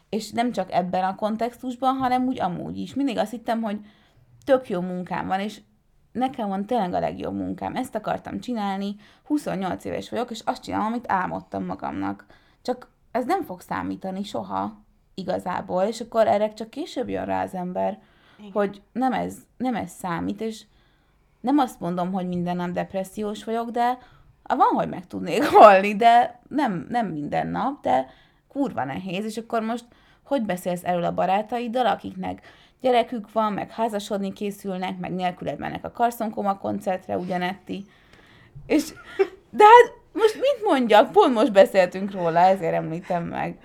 És nem csak ebben a kontextusban, hanem úgy amúgy is. Mindig azt hittem, hogy tök jó munkám van, és nekem van tényleg a legjobb munkám. Ezt akartam csinálni, 28 éves vagyok, és azt csinálom, amit álmodtam magamnak. Csak ez nem fog számítani soha igazából, és akkor erre csak később jön rá az ember, Hogy nem ez, nem ez számít, és nem azt mondom, hogy minden nap depressziós vagyok, de van, hogy meg tudnék halni, de nem, nem minden nap, de kurva nehéz, és akkor most hogy beszélsz erről a barátaiddal, akiknek gyerekük van, meg házasodni készülnek, meg nélküled mennek a Karszonkoma koncertre, ugyanetti. És, de hát most mit mondjak? Pont most beszéltünk róla, ezért említem meg.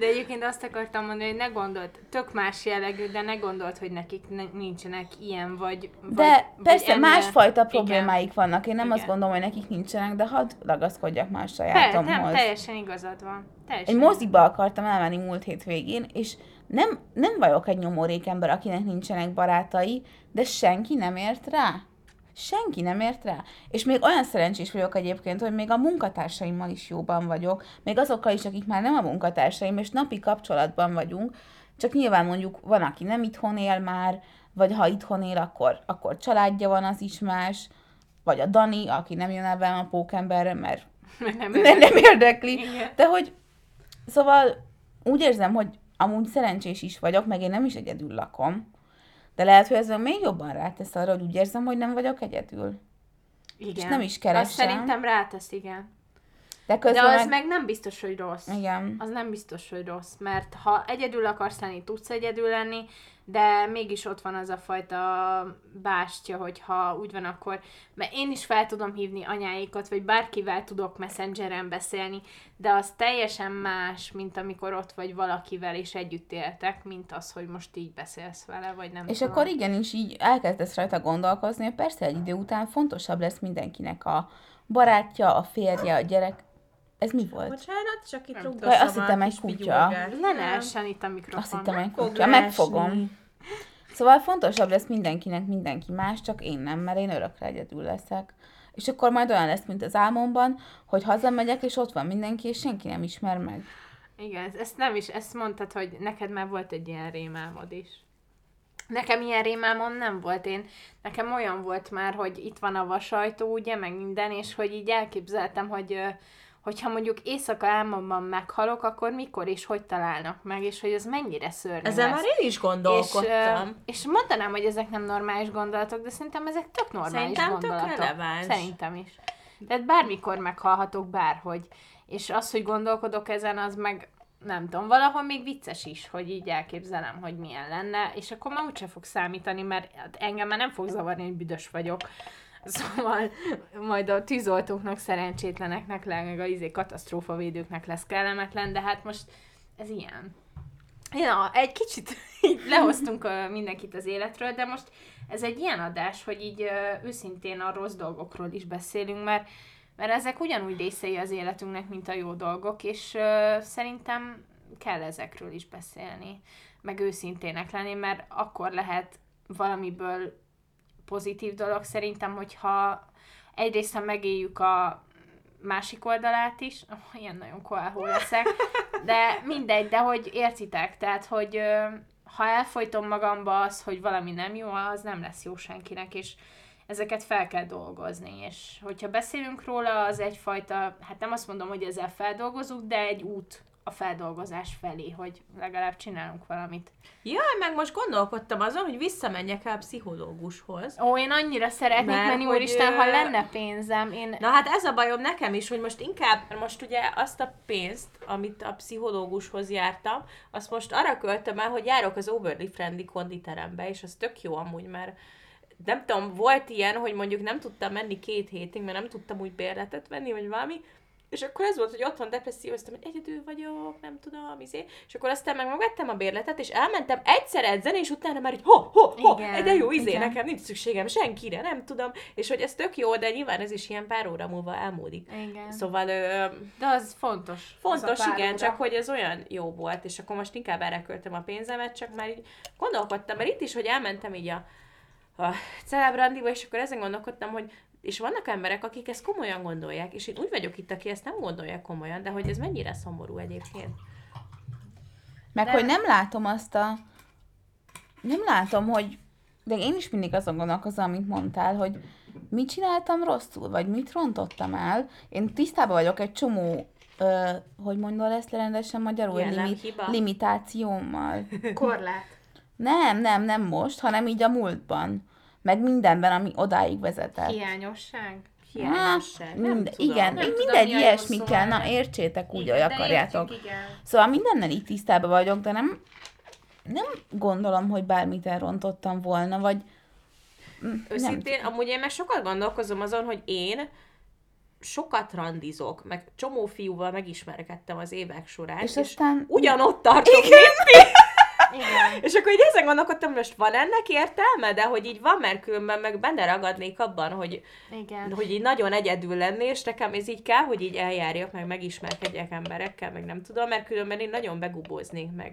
De egyébként azt akartam mondani, hogy ne gondolt, tök más jellegű, de ne gondolt, hogy nekik ne, nincsenek ilyen, vagy... De vagy, persze ennél- másfajta Igen. problémáik vannak. Én nem Igen. azt gondolom, hogy nekik nincsenek, de hadd ragaszkodjak más Te, nem, sajátomhoz. teljesen igazad van. Teljesen Egy moziba akartam elmenni múlt hét végén, és nem, nem vagyok egy nyomorék ember, akinek nincsenek barátai, de senki nem ért rá. Senki nem ért rá. És még olyan szerencsés vagyok egyébként, hogy még a munkatársaimmal is jóban vagyok, még azokkal is, akik már nem a munkatársaim, és napi kapcsolatban vagyunk, csak nyilván mondjuk van, aki nem itthon él már, vagy ha itthon él, akkor, akkor családja van, az is más, vagy a Dani, aki nem jön el velem a pókemberre, mert nem, nem, nem érdekli. Igen. De hogy, szóval úgy érzem, hogy amúgy szerencsés is vagyok, meg én nem is egyedül lakom. De lehet, hogy ez még jobban rátesz arra, hogy úgy érzem, hogy nem vagyok egyedül. Igen. És nem is Azt keresem. szerintem rátesz, igen. De De közben az meg... meg nem biztos, hogy rossz. Igen. Az nem biztos, hogy rossz, mert ha egyedül akarsz lenni, tudsz egyedül lenni, de mégis ott van az a fajta bástya, hogy ha úgy van, akkor... Mert én is fel tudom hívni anyáikat, vagy bárkivel tudok messengeren beszélni, de az teljesen más, mint amikor ott vagy valakivel, és együtt éltek, mint az, hogy most így beszélsz vele, vagy nem És tudom. akkor igenis így elkezdesz rajta gondolkozni, hogy persze egy idő után fontosabb lesz mindenkinek a barátja, a férje, a gyerek. Ez mi volt? Bocsánat, csak itt Jaj, rugdossam azt hittem, egy kutya. Ne lehessen itt a mikrofon. Azt hittem, egy kutya. Megfogom. Szóval fontosabb lesz mindenkinek mindenki más, csak én nem, mert én örökre egyedül leszek. És akkor majd olyan lesz, mint az álmomban, hogy hazamegyek, és ott van mindenki, és senki nem ismer meg. Igen, ezt nem is, ezt mondtad, hogy neked már volt egy ilyen rémálmod is. Nekem ilyen rémálmom nem volt. Én, nekem olyan volt már, hogy itt van a vasajtó, ugye, meg minden, és hogy így elképzeltem, hogy hogyha mondjuk éjszaka álmomban meghalok, akkor mikor és hogy találnak meg, és hogy ez mennyire szörnyű Ezzel lesz. már én is és, gondolkodtam. ö, és mondanám, hogy ezek nem normális gondolatok, de szerintem ezek tök normális Szerintem tök gondolatok. releváns. Szerintem is. Tehát bármikor meghalhatok bárhogy. És az, hogy gondolkodok ezen, az meg nem tudom, valahol még vicces is, hogy így elképzelem, hogy milyen lenne, és akkor már úgyse fog számítani, mert hát engem már nem fog zavarni, hogy büdös vagyok. Szóval majd a tűzoltóknak, szerencsétleneknek, meg a izé katasztrófavédőknek lesz kellemetlen, de hát most ez ilyen. Ja, egy kicsit így lehoztunk mindenkit az életről, de most ez egy ilyen adás, hogy így őszintén a rossz dolgokról is beszélünk, mert, mert ezek ugyanúgy részei az életünknek, mint a jó dolgok, és ö, szerintem kell ezekről is beszélni, meg őszintének lenni, mert akkor lehet valamiből pozitív dolog szerintem, hogyha egyrészt, ha megéljük a másik oldalát is, oh, ilyen nagyon koálhó leszek, de mindegy, de hogy értitek, tehát, hogy ha elfolytom magamba az, hogy valami nem jó, az nem lesz jó senkinek, és ezeket fel kell dolgozni, és hogyha beszélünk róla, az egyfajta, hát nem azt mondom, hogy ezzel feldolgozunk, de egy út a feldolgozás felé, hogy legalább csinálunk valamit. Jaj, meg most gondolkodtam azon, hogy visszamenjek el a pszichológushoz. Ó, én annyira szeretnék Mert menni, hogy, úristen, ha lenne pénzem, én... Na hát ez a bajom nekem is, hogy most inkább, most ugye azt a pénzt, amit a pszichológushoz jártam, azt most arra költöm el, hogy járok az Overly Friendly konditerembe, és az tök jó amúgy, mert nem tudom, volt ilyen, hogy mondjuk nem tudtam menni két hétig, mert nem tudtam úgy bérletet venni, vagy valami, és akkor ez volt, hogy otthon depresszióztam, hogy egyedül vagyok, nem tudom, izé. És akkor aztán meg megvettem a bérletet, és elmentem egyszer edzeni, és utána már így, ho, ho, ho, Igen, de jó, izé, igen. nekem nincs szükségem senkire, nem tudom. És hogy ez tök jó, de nyilván ez is ilyen pár óra múlva elmúlik. Igen. Szóval ö, De az fontos. fontos, az igen, óra. csak hogy ez olyan jó volt, és akkor most inkább erre költöm a pénzemet, csak már így gondolkodtam, mert itt is, hogy elmentem így a, a celebrandiba, és akkor ezen gondolkodtam, hogy és vannak emberek, akik ezt komolyan gondolják, és én úgy vagyok itt, aki ezt nem gondolja komolyan, de hogy ez mennyire szomorú egyébként. Meg De- hogy nem látom azt a... Nem látom, hogy... De én is mindig azon gondolkozom, amit mondtál, hogy mit csináltam rosszul, vagy mit rontottam el. Én tisztában vagyok egy csomó, ö, hogy mondod ezt rendesen magyarul, Jellemhiba? limitációmmal. Korlát. Nem, nem, nem most, hanem így a múltban. Meg mindenben, ami odáig vezetett. Hiányosság. Hiányosság, Hát, nem mind- tudom. Igen, Nem tudom, mindegy mi a jó ilyesmi szó kell, na értsétek úgy, Igen, hogy akarjátok. értjük, igen. Szóval mindennel így tisztában vagyok, de nem, nem gondolom, hogy bármit elrontottam volna, vagy mm, nem Őszintén, amúgy én meg sokat gondolkozom azon, hogy én sokat randizok, meg csomó fiúval megismerkedtem az évek során, És aztán- ugyanott tartok, mint Igen. És akkor így ezen gondolkodtam, hogy most van ennek értelme, de hogy így van, mert különben meg benne ragadnék abban, hogy, Igen. hogy így nagyon egyedül lenni, és nekem ez így kell, hogy így eljárjak, meg megismerkedjek emberekkel, meg nem tudom, mert különben én nagyon begubóznék, meg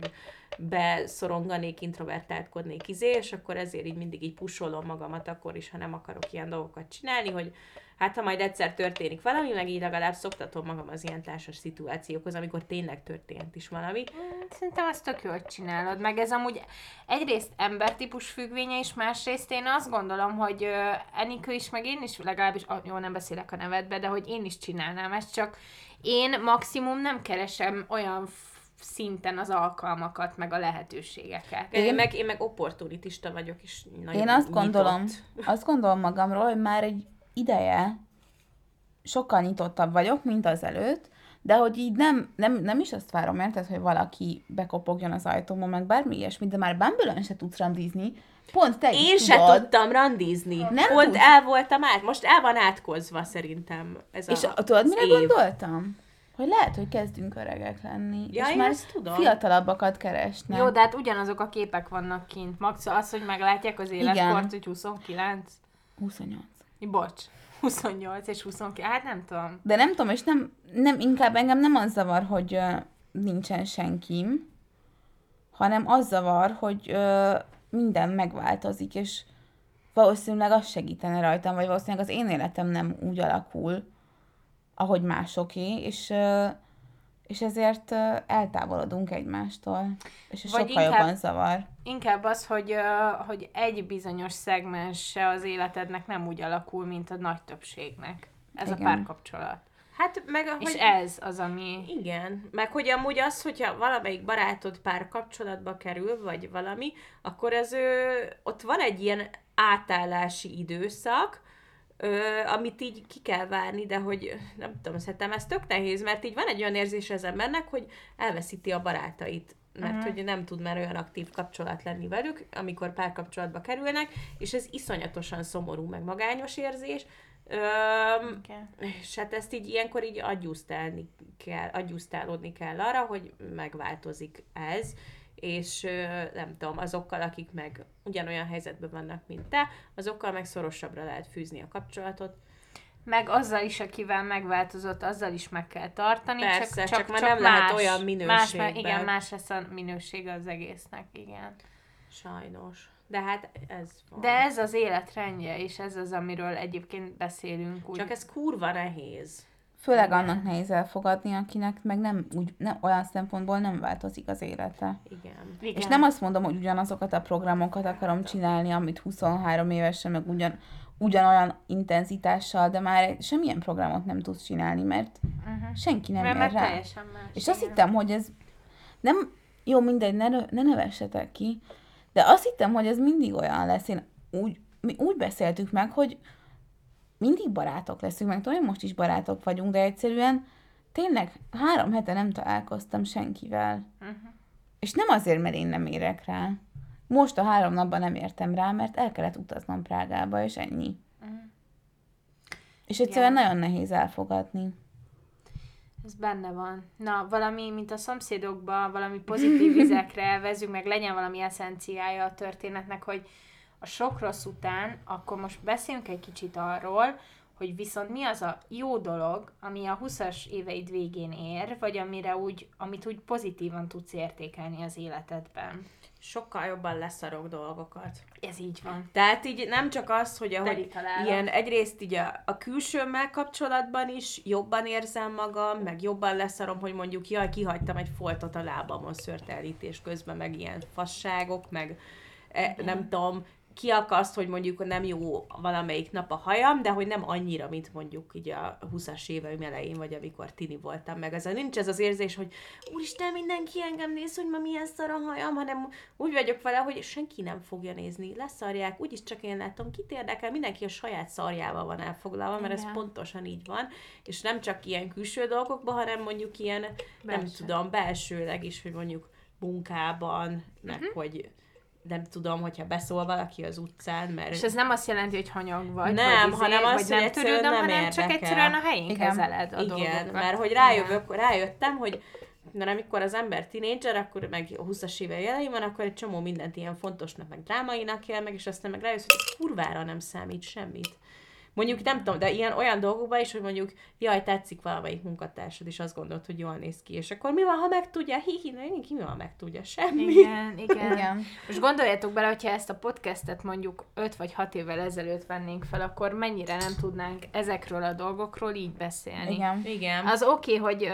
beszoronganék, introvertáltkodnék izé, és akkor ezért így mindig így pusolom magamat akkor is, ha nem akarok ilyen dolgokat csinálni, hogy hát ha majd egyszer történik valami, meg így legalább szoktatom magam az ilyen társas szituációkhoz, amikor tényleg történt is valami. Szerintem azt tök jól csinálod, meg ez amúgy egyrészt embertípus függvénye is, másrészt én azt gondolom, hogy Enikő is, meg én is, legalábbis, ah, jó, nem beszélek a nevedbe, de hogy én is csinálnám ezt, csak én maximum nem keresem olyan szinten az alkalmakat, meg a lehetőségeket. Én, meg, én meg opportunitista vagyok, és nagyon Én azt nyitott. gondolom, azt gondolom magamról, hogy már egy ideje sokkal nyitottabb vagyok, mint az előtt, de hogy így nem, nem, nem is azt várom, érted, hogy valaki bekopogjon az ajtómon, meg bármi ilyesmi, de már bumble se tudsz randizni. Pont te is Én se tudod. tudtam randizni. Nem Pont tudsz. el voltam át. Most el van átkozva szerintem ez És a, a, tudod, mire év. gondoltam? Hogy lehet, hogy kezdünk öregek lenni, Ja, és én már ezt tudom. fiatalabbakat keresnek. Jó, de hát ugyanazok a képek vannak kint. Max az, hogy meglátják az életkort, hogy 29. 28. Bocs. 28 és 29, hát nem tudom. De nem tudom, és nem, nem inkább engem nem az zavar, hogy ö, nincsen senkim, hanem az zavar, hogy ö, minden megváltozik, és valószínűleg az segítene rajtam, vagy valószínűleg az én életem nem úgy alakul, ahogy másoké, és, ö, és ezért eltávolodunk egymástól, és ez Vagy sokkal inkább- jobban zavar. Inkább az, hogy, hogy egy bizonyos szegmense az életednek nem úgy alakul, mint a nagy többségnek. Ez Igen. a párkapcsolat. Hát meg És hogy... ez az, ami... Igen, meg hogy amúgy az, hogyha valamelyik barátod pár kapcsolatba kerül, vagy valami, akkor az ő, ott van egy ilyen átállási időszak, ö, amit így ki kell várni, de hogy nem tudom, szerintem ez tök nehéz, mert így van egy olyan érzés az embernek, hogy elveszíti a barátait mert uh-huh. hogy nem tud már olyan aktív kapcsolat lenni velük, amikor párkapcsolatba kerülnek, és ez iszonyatosan szomorú, meg magányos érzés, Öm, Igen. és hát ezt így ilyenkor így adjusztálni kell, adjusztálódni kell arra, hogy megváltozik ez, és nem tudom, azokkal, akik meg ugyanolyan helyzetben vannak, mint te, azokkal meg szorosabbra lehet fűzni a kapcsolatot. Meg azzal is, akivel megváltozott, azzal is meg kell tartani. Persze, csak, csak már nem lehet olyan Más, minőségben. igen, más lesz a minősége az egésznek, igen. Sajnos. De hát ez van. De ez az életrendje, és ez az, amiről egyébként beszélünk. Úgy. Csak ez kurva nehéz. Főleg annak nehéz elfogadni, akinek meg nem, úgy, nem olyan szempontból nem változik az élete. Igen. igen. És nem azt mondom, hogy ugyanazokat a programokat akarom csinálni, amit 23 évesen, meg ugyan, ugyanolyan intenzitással, de már semmilyen programot nem tudsz csinálni, mert uh-huh. senki nem Mert, ér rá. teljesen más. És azt hittem, hogy ez nem, jó, mindegy, ne, ne nevessetek ki, de azt hittem, hogy ez mindig olyan lesz. Én úgy, mi úgy beszéltük meg, hogy mindig barátok leszünk, meg tudom, most is barátok vagyunk, de egyszerűen tényleg három hete nem találkoztam senkivel. Uh-huh. És nem azért, mert én nem érek rá. Most a három napban nem értem rá, mert el kellett utaznom Prágába, és ennyi. Mhm. És egyszerűen Igen. nagyon nehéz elfogadni. Ez benne van. Na, valami, mint a szomszédokban, valami pozitív vizekre vezünk, meg legyen valami eszenciája a történetnek, hogy a sok rossz után, akkor most beszéljünk egy kicsit arról, hogy viszont mi az a jó dolog, ami a 20-as éveid végén ér, vagy amire úgy, amit úgy pozitívan tudsz értékelni az életedben. Sokkal jobban leszarok dolgokat. Ez így van. Tehát így nem csak az, hogy ahogy ilyen egyrészt így a, a külsőmmel kapcsolatban is jobban érzem magam, meg jobban leszarom, hogy mondjuk jaj, kihagytam egy foltot a lábamon szörtelítés közben, meg ilyen fasságok, meg e, nem tudom, kiakaszt, hogy mondjuk nem jó valamelyik nap a hajam, de hogy nem annyira, mint mondjuk így a 20-as éveim elején, vagy amikor tini voltam, meg ez a, nincs ez az érzés, hogy úristen, mindenki engem néz, hogy ma milyen szar a hajam, hanem úgy vagyok vele, hogy senki nem fogja nézni, leszarják, úgyis csak én látom, kit érdekel, mindenki a saját szarjával van elfoglalva, mert ez Igen. pontosan így van, és nem csak ilyen külső dolgokban, hanem mondjuk ilyen, nem Belső. tudom, belsőleg is, hogy mondjuk munkában, meg Mhm. hogy nem tudom, hogyha beszól valaki az utcán, mert És ez nem azt jelenti, hogy hanyag vagy, Nem, vagy hanem izé, az, vagy hogy nem törődöm, nem hanem csak érdekel. egyszerűen a helyén Igen. kezeled a igen, dolgokat. mert hogy rájövök, rájöttem, hogy mert amikor az ember tinédzser, akkor meg a 20-as éve elején van, akkor egy csomó mindent ilyen fontosnak, meg drámainak él meg, és aztán meg rájössz, hogy kurvára nem számít semmit. Mondjuk nem tudom, de ilyen olyan dolgokban is, hogy mondjuk, jaj, tetszik valamelyik munkatársad, és azt gondolod, hogy jól néz ki, és akkor mi van, ha megtudja? Hihi, na, ki mi van, megtudja? Semmi. Igen, igen. Igen. Most gondoljatok bele, hogyha ezt a podcastet mondjuk 5 vagy 6 évvel ezelőtt vennénk fel, akkor mennyire nem tudnánk ezekről a dolgokról így beszélni. Igen. Igen. Az oké, okay, hogy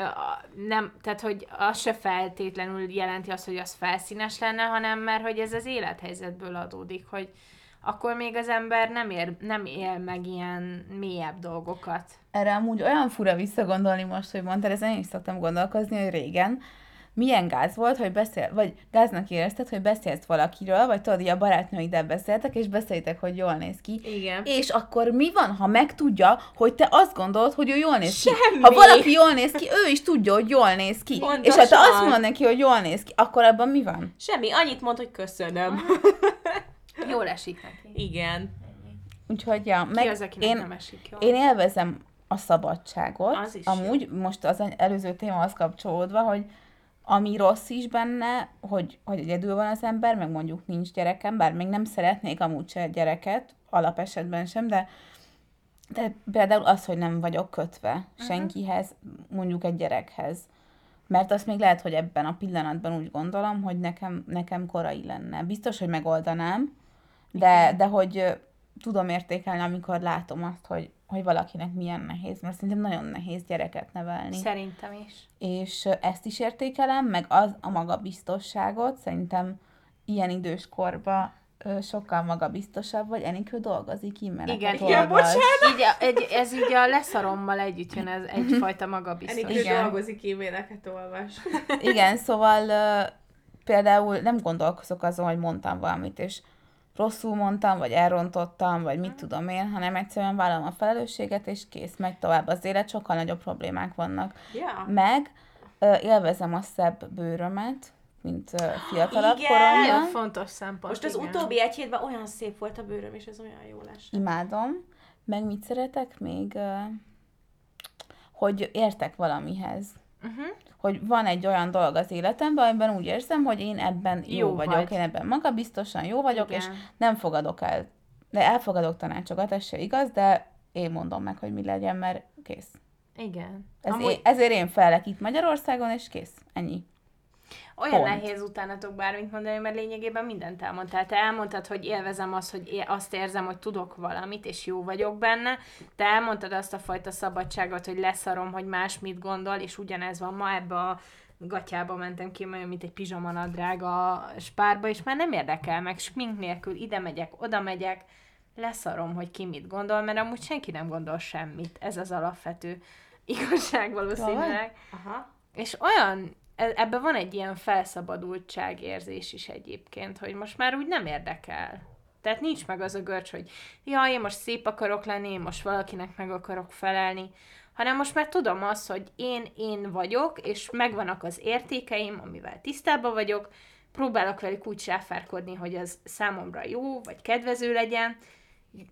nem, tehát hogy az se feltétlenül jelenti azt, hogy az felszínes lenne, hanem mert hogy ez az élethelyzetből adódik, hogy akkor még az ember nem, ér, nem él meg ilyen mélyebb dolgokat. Erre amúgy olyan fura visszagondolni most, hogy mondtad, ezen én is szoktam gondolkozni, hogy régen milyen gáz volt, hogy beszél, vagy gáznak érezted, hogy beszélsz valakiről, vagy tudod, így a barátnőiddel beszéltek, és beszéltek, hogy jól néz ki. Igen. És akkor mi van, ha megtudja, hogy te azt gondolod, hogy ő jól néz ki? Semmi. Ha valaki jól néz ki, ő is tudja, hogy jól néz ki. Pontosan. És ha te azt mondod neki, hogy jól néz ki, akkor abban mi van? Semmi, annyit mond, hogy köszönöm. Jól esik neki. Igen. Úgyhogy, ja, Ki meg az, akinek én, nem esik jól? Én élvezem a szabadságot. Az is Amúgy, most az előző témához kapcsolódva, hogy ami rossz is benne, hogy, hogy egyedül van az ember, meg mondjuk nincs gyerekem, bár még nem szeretnék amúgy se gyereket, alapesetben sem, de, de például az, hogy nem vagyok kötve uh-huh. senkihez, mondjuk egy gyerekhez. Mert azt még lehet, hogy ebben a pillanatban úgy gondolom, hogy nekem, nekem korai lenne. Biztos, hogy megoldanám, de, de hogy tudom értékelni, amikor látom azt, hogy, hogy valakinek milyen nehéz, mert szerintem nagyon nehéz gyereket nevelni. Szerintem is. És ezt is értékelem, meg az a magabiztosságot, szerintem ilyen időskorban ö, sokkal magabiztosabb vagy, Enikő dolgozik, innen Igen, igen, bocsánat. Így a, egy, ez így a leszarommal együtt jön, ez egyfajta magabiztos. Enikő Igen. dolgozik, e-maileket olvas. Igen, szóval például nem gondolkozok azon, hogy mondtam valamit, és rosszul mondtam, vagy elrontottam, vagy mit tudom én, hanem egyszerűen vállalom a felelősséget, és kész, megy tovább az élet, sokkal nagyobb problémák vannak. Ja. Meg ö, élvezem a szebb bőrömet, mint ö, fiatalabb Igen. Nagyon koromban. fontos szempont. Most az igen. utóbbi egy hétben olyan szép volt a bőröm, és ez olyan jó lesz. Imádom. Meg mit szeretek még? Ö, Hogy értek valamihez. Uh-huh. Hogy van egy olyan dolog az életemben, amiben úgy érzem, hogy én ebben jó, Jó vagyok, vagy. én ebben magabiztosan jó vagyok, Igen. és nem fogadok el, de elfogadok tanácsokat, ez se igaz, de én mondom meg, hogy mi legyen, mert kész. Igen. Ez Amúgy én, ezért én felek itt Magyarországon, és kész. Ennyi. Olyan pont. nehéz utánatok bármit mondani, mert lényegében mindent elmondtál. Te elmondtad, hogy élvezem azt, hogy é- azt érzem, hogy tudok valamit, és jó vagyok benne. Te elmondtad azt a fajta szabadságot, hogy leszarom, hogy más mit gondol, és ugyanez van ma ebbe a gatyába mentem ki, olyan, mint egy pizsamanadrág a spárba, és már nem érdekel meg, smink nélkül ide megyek, oda megyek, leszarom, hogy ki mit gondol, mert amúgy senki nem gondol semmit. Ez az alapvető igazság valószínűleg. Aha. És olyan, ebben van egy ilyen felszabadultság érzés is egyébként, hogy most már úgy nem érdekel. Tehát nincs meg az a görcs, hogy ja, én most szép akarok lenni, én most valakinek meg akarok felelni, hanem most már tudom azt, hogy én én vagyok, és megvannak az értékeim, amivel tisztában vagyok, próbálok velük úgy sáfárkodni, hogy az számomra jó, vagy kedvező legyen,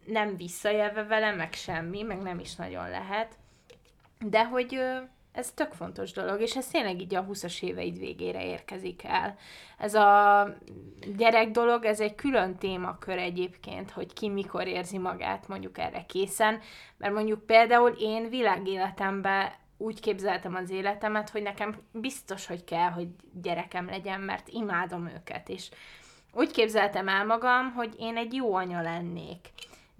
nem visszajelve vele, meg semmi, meg nem is nagyon lehet. De hogy ez tök fontos dolog, és ez tényleg így a 20-as éveid végére érkezik el. Ez a gyerek dolog, ez egy külön témakör egyébként, hogy ki mikor érzi magát mondjuk erre készen, mert mondjuk például én világéletemben úgy képzeltem az életemet, hogy nekem biztos, hogy kell, hogy gyerekem legyen, mert imádom őket, és úgy képzeltem el magam, hogy én egy jó anya lennék.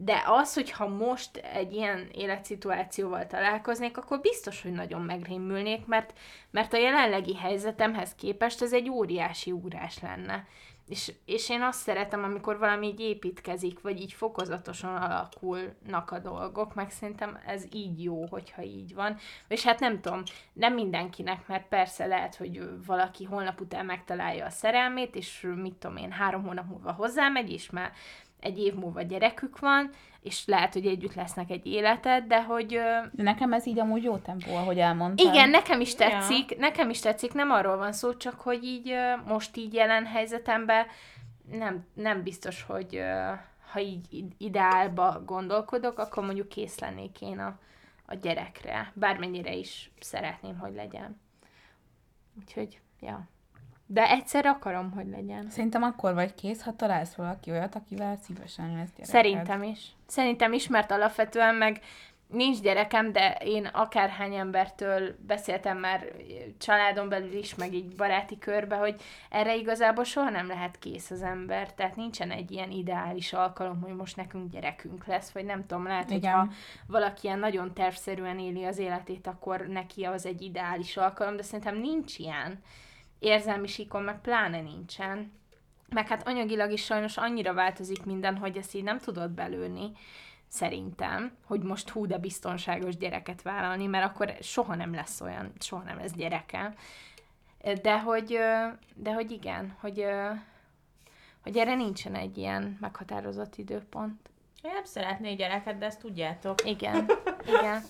De az, hogyha most egy ilyen életszituációval találkoznék, akkor biztos, hogy nagyon megrémülnék, mert, mert a jelenlegi helyzetemhez képest ez egy óriási ugrás lenne. És, és én azt szeretem, amikor valami így építkezik, vagy így fokozatosan alakulnak a dolgok, meg szerintem ez így jó, hogyha így van. És hát nem tudom, nem mindenkinek, mert persze lehet, hogy valaki holnap után megtalálja a szerelmét, és mit tudom én, három hónap múlva hozzámegy, és már egy év múlva gyerekük van, és lehet, hogy együtt lesznek egy életet, de hogy De nekem ez így amúgy jó tempó, ahogy elmondtam. igen, nekem is Ja. tetszik, nekem is tetszik, nem arról van szó, csak hogy így most így jelen helyzetemben nem, nem biztos, hogy ha így id- ideálba gondolkodok, akkor mondjuk kész lennék én a, a gyerekre, bármennyire is szeretném, hogy legyen. Úgyhogy, ja. De egyszer akarom, hogy legyen. Szerintem akkor vagy kész, ha találsz valaki olyat, akivel szívesen lesz gyereked. Szerintem is. Szerintem is, mert alapvetően meg nincs gyerekem, de én akárhány embertől beszéltem már családon belül is, meg így baráti körbe, hogy erre igazából soha nem lehet kész az ember. Tehát nincsen egy ilyen ideális alkalom, hogy most nekünk gyerekünk lesz, vagy nem tudom, lehet, Igen. hogyha valaki ilyen nagyon tervszerűen éli az életét, akkor neki az egy ideális alkalom, de szerintem nincs ilyen. Érzelmi síkon meg pláne nincsen. Meg hát anyagilag is sajnos annyira változik minden, hogy ezt így nem tudod belőni, szerintem, hogy most hú, de biztonságos gyereket vállalni, mert akkor soha nem lesz olyan, soha nem lesz gyereke. De hogy, de hogy igen, hogy, hogy erre nincsen egy ilyen meghatározott időpont. Én nem szeretnék gyereket, de ezt tudjátok. Igen, igen.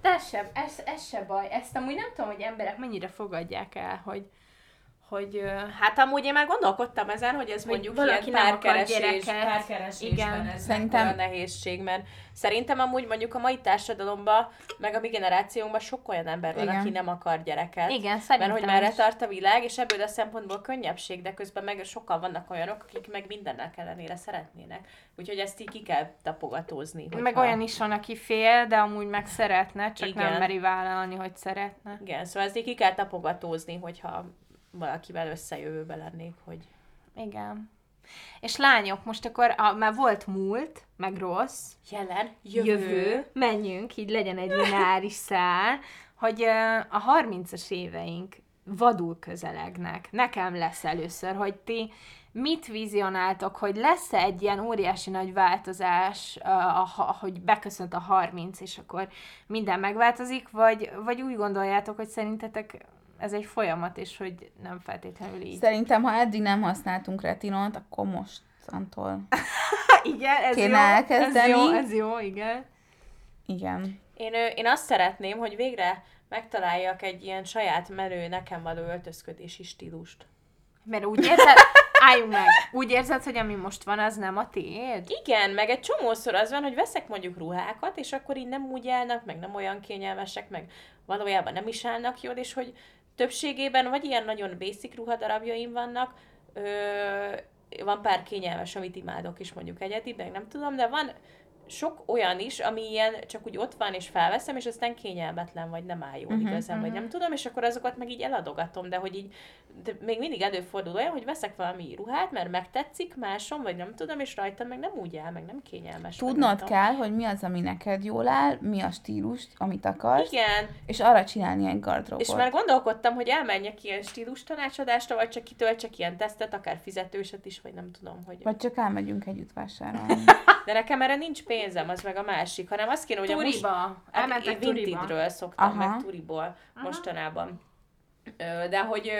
De ez se, ez, ez se baj. Ezt amúgy nem tudom, hogy emberek mennyire fogadják el, hogy, hogy Hát amúgy én már gondolkodtam ezen, hogy ez Hogy mondjuk valaki ilyen párkeresés, párkeresésben Igen. ez Szerintem- a nehézség, mert szerintem amúgy mondjuk a mai társadalomban, meg a mi generációnkban sok olyan ember van, Igen. aki nem akar gyereket. igen, Mert szerintem hogy merre tart a világ, és ebből a szempontból könnyebbség, de közben meg sokkal vannak olyanok, akik meg mindennek ellenére szeretnének. Úgyhogy ezt így ki kell tapogatózni. Meg hogyha- olyan is van, aki fél, de amúgy meg szeretne, csak Igen. nem meri vállalni, hogy szeretne. Igen, szóval ezt így ki kell tapogatózni, hogyha valakivel összejövőbe lennék, hogy Igen. És lányok, most akkor a, már volt múlt, meg rossz, Jelen, jövő, jövő. menjünk, így legyen egy lineáris szál, hogy a 30-as éveink vadul közelegnek. Nekem lesz először, hogy ti mit vizionáltok, hogy lesz-e egy ilyen óriási nagy változás, hogy beköszönt a 30, és akkor minden megváltozik, vagy, vagy úgy gondoljátok, hogy szerintetek ez egy folyamat, és hogy nem feltétlenül így. Szerintem, ha eddig nem használtunk retinont, akkor most Szantól. igen, ez Kéne jó, elkezdeni. ez jó, ez jó, igen. Igen. Én, én azt szeretném, hogy végre megtaláljak egy ilyen saját menő, nekem való öltözködési stílust. Mert úgy érzed, álljunk meg, úgy érzed, hogy ami most van, az nem a tiéd? Igen, meg egy csomószor az van, hogy veszek mondjuk ruhákat, és akkor így nem úgy állnak, meg nem olyan kényelmesek, meg valójában nem is állnak jól, és hogy többségében vagy ilyen nagyon basic ruhadarabjaim vannak, ö, van pár kényelmes, amit imádok is mondjuk egyedi, meg nem tudom, de van sok olyan is, ami ilyen csak úgy ott van, és felveszem, és aztán kényelmetlen, vagy nem áll jól uh-huh, igazán, uh-huh. vagy nem tudom, és akkor azokat meg így eladogatom, de hogy így, de még mindig előfordul olyan, hogy veszek valami ruhát, mert megtetszik máson, vagy nem tudom, és rajtam meg nem úgy áll, meg nem kényelmes. nem Tudnod kell, hogy mi az, ami neked jól áll, mi a stílus, amit akarsz, Igen, és arra csinálni egy gardróbot. és már gondolkodtam, hogy elmenjek ilyen stílus tanácsadásra, vagy csak kitöltsek ilyen tesztet, akár fizetőset is, vagy nem tudom, hogy... Vagy csak elmegyünk együtt vásárolni. De nekem erre nincs pénzem, az meg a másik, hanem azt kéne, hogy a most... Turiba. Hát Elmentek én Turiba. Vintage-ről szoktam, Aha. meg Turiból mostanában. De hogy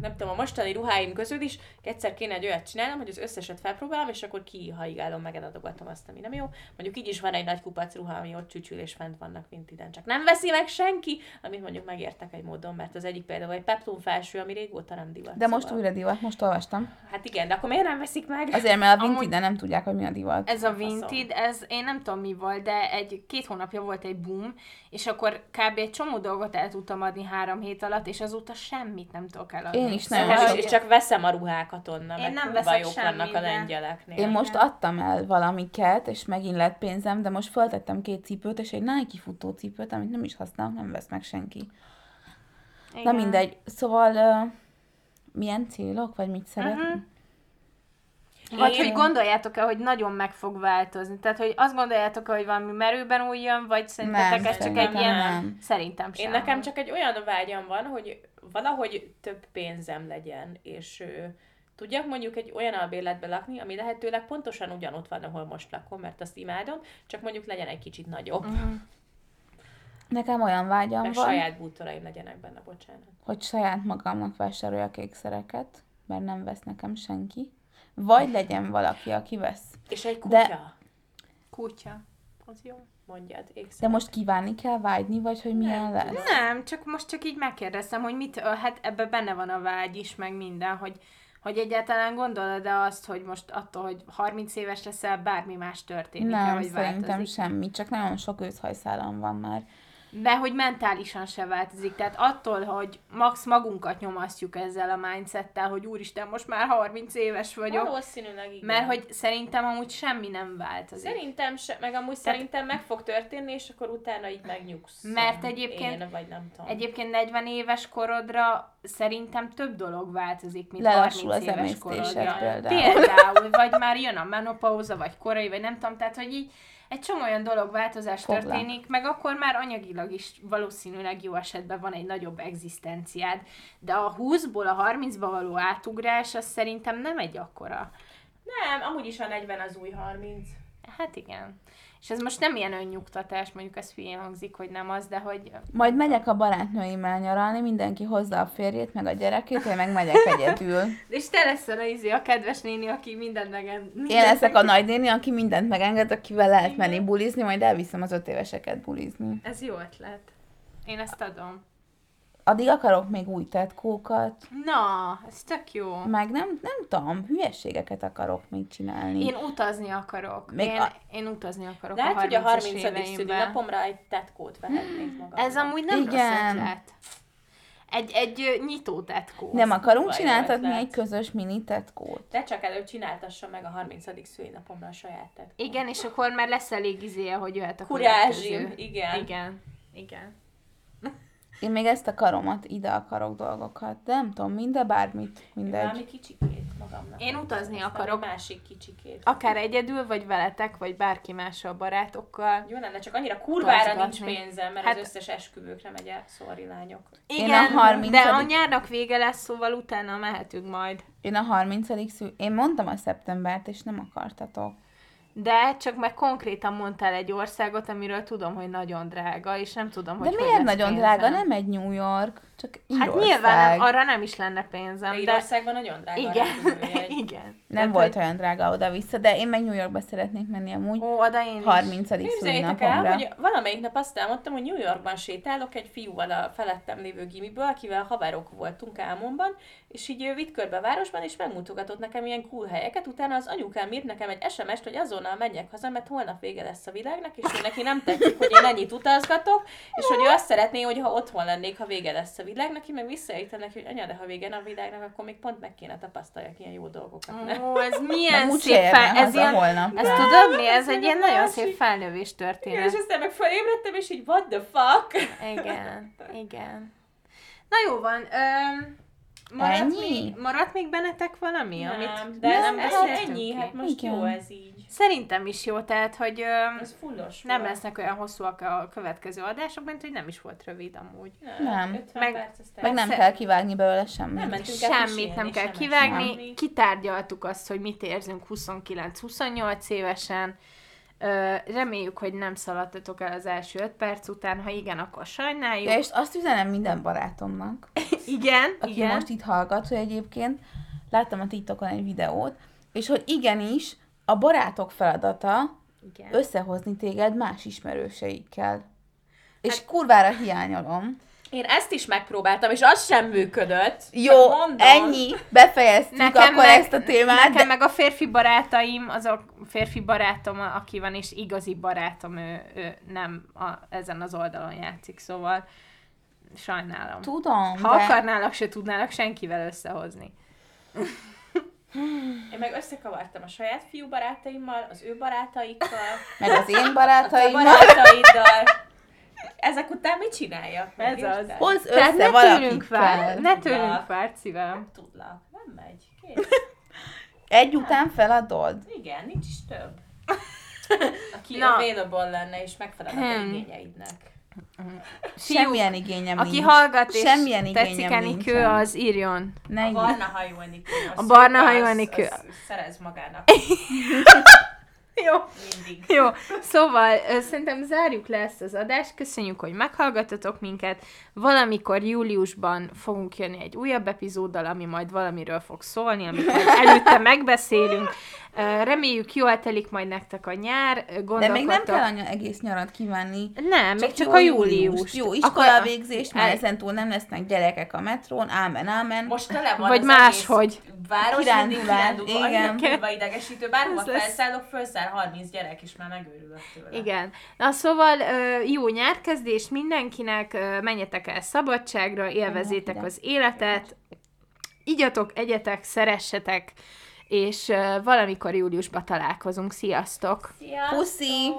nem tudom, a mostani ruháim közül is egyszer kéne egy olyat csinálnom, hogy az összeset felpróbálom, és akkor kihaigálom, meg eladogatom azt, ami nem jó. Mondjuk így is van egy nagy kupac ruha, ami ott csücsül és fent vannak Vintiden, csak nem veszi meg senki, amit mondjuk megértek egy módon, mert az egyik például egy peplum felső, ami régóta nem divat. De most szóval. újra divat, most olvastam. Hát igen, de akkor miért nem veszik meg? Azért, mert a Vinted nem tudják, hogy mi a divat. Ez a. Vinted, ez én nem tudom mi volt, de egy két hónapja volt egy boom, és akkor kb. egy csomó dolgot el tudtam adni három hét alatt, és azóta semmit nem tudok eladni. Én is Szóval, nagyon Szóval, és csak veszem a ruhákat onnan, Én nem veszek jók vannak a lengyeleknél. Én most adtam el valamiket, és megint lett pénzem, de most föltettem két cipőt, és egy Nike futócipőt, amit nem is használok, nem vesz meg senki. Na Igen. mindegy. Szóval uh, milyen célok, vagy mit? Mhm. Vagy Én- hogy gondoljátok-e, hogy nagyon meg fog változni? Tehát, hogy azt gondoljátok-e, hogy valami merőben új jön, vagy szerintetek Nem, ez csak egy szerintem ilyen... nem. Szerintem sem. Én nekem csak egy olyan vágyam van, hogy valahogy több pénzem legyen, és ö, tudjak mondjuk egy olyan albérletbe lakni, ami lehetőleg pontosan ugyanott van, ahol most lakom, mert azt imádom, csak mondjuk legyen egy kicsit nagyobb, Mhm. Nekem olyan vágyam meg van, saját bútoraim legyenek benne, bocsánat. hogy saját magamnak vásároljak ékszereket, mert nem vesz nekem senki. Vagy legyen valaki, aki vesz. És egy De- kutya, Kutya. Az jó. mondjad, De ékszer. most kívánni kell, vágyni, vagy hogy milyen Nem, lesz? Nem, csak most csak így megkérdeztem, hogy mit, hát ebben benne van a vágy is, meg minden, hogy, hogy egyáltalán gondolod-e azt, hogy most attól, hogy 30 éves leszel, bármi más történik Nem, vagy szerintem változik. semmi, csak nagyon sok őszhajszálam van már. De hogy mentálisan se változik. Tehát attól, hogy max magunkat nyomasztjuk ezzel a mindsettel, hogy úristen, most már 30 éves vagyok, Valószínűleg igen. mert hogy szerintem amúgy semmi nem változik. Szerintem se, meg amúgy szerintem meg fog történni, és akkor utána így megnyugsz. Mert egyébként- Én, vagy nem tudom. Egyébként 40 éves korodra szerintem több dolog változik, mint Lelassul 30 az éves korodra. például. Például, vagy már jön a menopauza, vagy korai, vagy nem tudom, tehát hogy így egy csomó olyan dolog változás Foglak. történik, meg akkor már anyagilag is valószínűleg jó esetben van egy nagyobb egzisztenciád. De a 20-ból a 30-ba való átugrás, az szerintem nem egy akkora. Nem, amúgy is a 40 az új 30. Hát igen. És ez most nem ilyen önnyugtatás, mondjuk ez hülyén hangzik, hogy nem az, de hogy... Majd megyek a barátnőimmel nyaralni, mindenki hozza a férjét, meg a gyerekét, én meg megyek egyedül. És te leszel a, izé, a kedves néni, aki mindent meg... Én leszek a nagynéni, aki mindent megenged, akivel lehet menni bulizni, majd elviszem az öt éveseket bulizni. Ez jó ötlet. Én ezt adom. Addig akarok még új tetkókat, Na, ez tök jó. meg nem, nem tudom, hülyességeket akarok még csinálni. Én utazni akarok. Még én, a- én utazni akarok De hát, a hogy a 30 30. éveimben. szülinapomra egy tetkót vehetnék magamnak. Ez amúgy nem Igen. rossz ötlet. Egy, egy nyitó tetkó. Nem akarunk csináltatni ötlet. egy közös mini tetkót. De csak előbb csináltassa meg a 30. szülinapomra a saját tetkót. Igen, és akkor már lesz elég izéje, hogy jöhet a Kurázsim, igen. Igen. Igen. Én még ezt a karomat, ide akarok dolgokat, de nem tudom, minden bármit, mindegy. Valami kicsikét. magamnak. Én utazni akarok. egy másik kicsikét. Akár egyedül, vagy veletek, vagy bárki mással, barátokkal. Jó lenne, csak annyira kurvára nincs pénzem, mert Hát- az összes esküvőkre megy el, sorry lányok. Én a 30. de a nyárnak vége lesz, szóval utána mehetünk majd. Én a 30. szű... Én mondtam a szeptembert, és nem akartatok. De csak meg konkrétan mondtál egy országot, amiről tudom, hogy nagyon drága, és nem tudom, De hogy hogy miért nagyon pénzem. drága? Nem egy New York, csak Hát nyilván arra nem is lenne pénzem, De de Írországban nagyon drága igen, repülőjegy. igen. Nem Tehát, volt hogy- olyan drága oda-vissza, de én meg New Yorkba szeretnék menni amúgy. Ó, oda én is. 30. Képzeljétek el, szülinapomra. hogy valamelyik nap azt álmodtam, hogy New Yorkban sétálok egy fiúval a felettem lévő gimiből, akivel haverok voltunk álmomban, és így ő vitt körbe a városban, és megmutogatott nekem ilyen cool helyeket. Utána az anyukám írt nekem egy SMS-t, hogy azonnal menjek haza, mert holnap vége lesz a világnak, és ő neki nem tetszik, hogy én ennyit utazgatok, és hogy ő azt szeretné, hogy ha otthon lennék, ha vége lesz a világnak, én meg visszaírtam neki, hogy anya, de ha vége a világnak, akkor még pont meg kéne tapasztaljak ilyen jó dolgokat. Ne? Ó, ez milyen szép fel... Ez ilyen... holnap. Ezt tudod mi? Ez egy a ilyen nagyon szép felnővés Igen, és történet. aztán meg felébredtem, és így, what the fuck? Igen, igen. Na jó van. Öm, maradt, Ennyi? még, maradt még bennetek valami, amit Nem, de Nem, nem, ez beszéltünk ennyi, ki? hát most Igen. jó ez így. Szerintem is jó, tehát, hogy öm, Ez fullos nem volt. lesznek olyan hosszúak a következő adások, mint hogy nem is volt rövid amúgy. Nem. 50 Meg- Meg nem kell kivágni belőle semmit. Nem mentünk Semmit nem kell kivágni. esemni. Kitárgyaltuk azt, hogy mit érzünk 29-28 évesen. Reméljük, hogy nem szaladtatok el az első 5 perc után, ha igen, akkor sajnáljuk. Ja, és azt üzenem minden barátomnak, igen, aki igen. most itt hallgat, hogy egyébként láttam a TikTokon egy videót, és hogy igenis a barátok feladata igen. összehozni téged más ismerőseikkel. És hát, kurvára hiányolom. Én ezt is megpróbáltam, és az sem működött. Jó, mondom. ennyi, befejeztük Nekem akkor meg- ezt a témát, Nekem de meg a férfi barátaim, azok férfi barátom, aki van, és igazi barátom, ő, ő nem a, ezen az oldalon játszik, szóval sajnálom. tudom, Ha de akarnálak, se tudnának senkivel összehozni. Én meg összekavartam a saját fiú barátaimmal, az ő barátaikkal, meg az én a barátaimmal, barátaiddal. Ezek után mit csináljak? Ez az. Megérted? hoz Tehát össze ne tőlünk vár, valakikkel. ne tőlünk vár szívem. Nem tudlak, nem megy. Kész. Egy után feladod? Igen, nincs is több. Aki Na. available lenne, és megfelel a te Hmm. igényeidnek. Semmilyen igényem Aki nincs. hallgat és Semmilyen tetszik Enikő, az írjon. Ne A barna hajú Enikő. A barna hajú Enikő. Szerez magának Jó. mindig. Jó, szóval szerintem zárjuk le ezt az adást. Köszönjük, hogy meghallgattatok minket. Valamikor júliusban fogunk jönni egy újabb epizóddal, ami majd valamiről fog szólni, amit előtte megbeszélünk. Reméljük, jól telik majd nektek a nyár. De még nem kell anya egész nyarat kívánni. Nem, még csak a július. Jó Akkor- iskolavégzést, mert El- ezentúl nem lesznek gyerekek a metrón, ámen, ámen. Most tele van Vagy máshogy. város, Kirándulás, igen. annyira idegesítő, lesz. felszállok, felszáll 30 gyerek, és már megőrülök tőle. Igen. Na szóval jó nyárkezdés mindenkinek, menjetek el szabadságra, élvezétek az életet, igyatok, egyetek, szeressetek, és valamikor júliusban találkozunk. Sziasztok! Sziasztok! Puszi!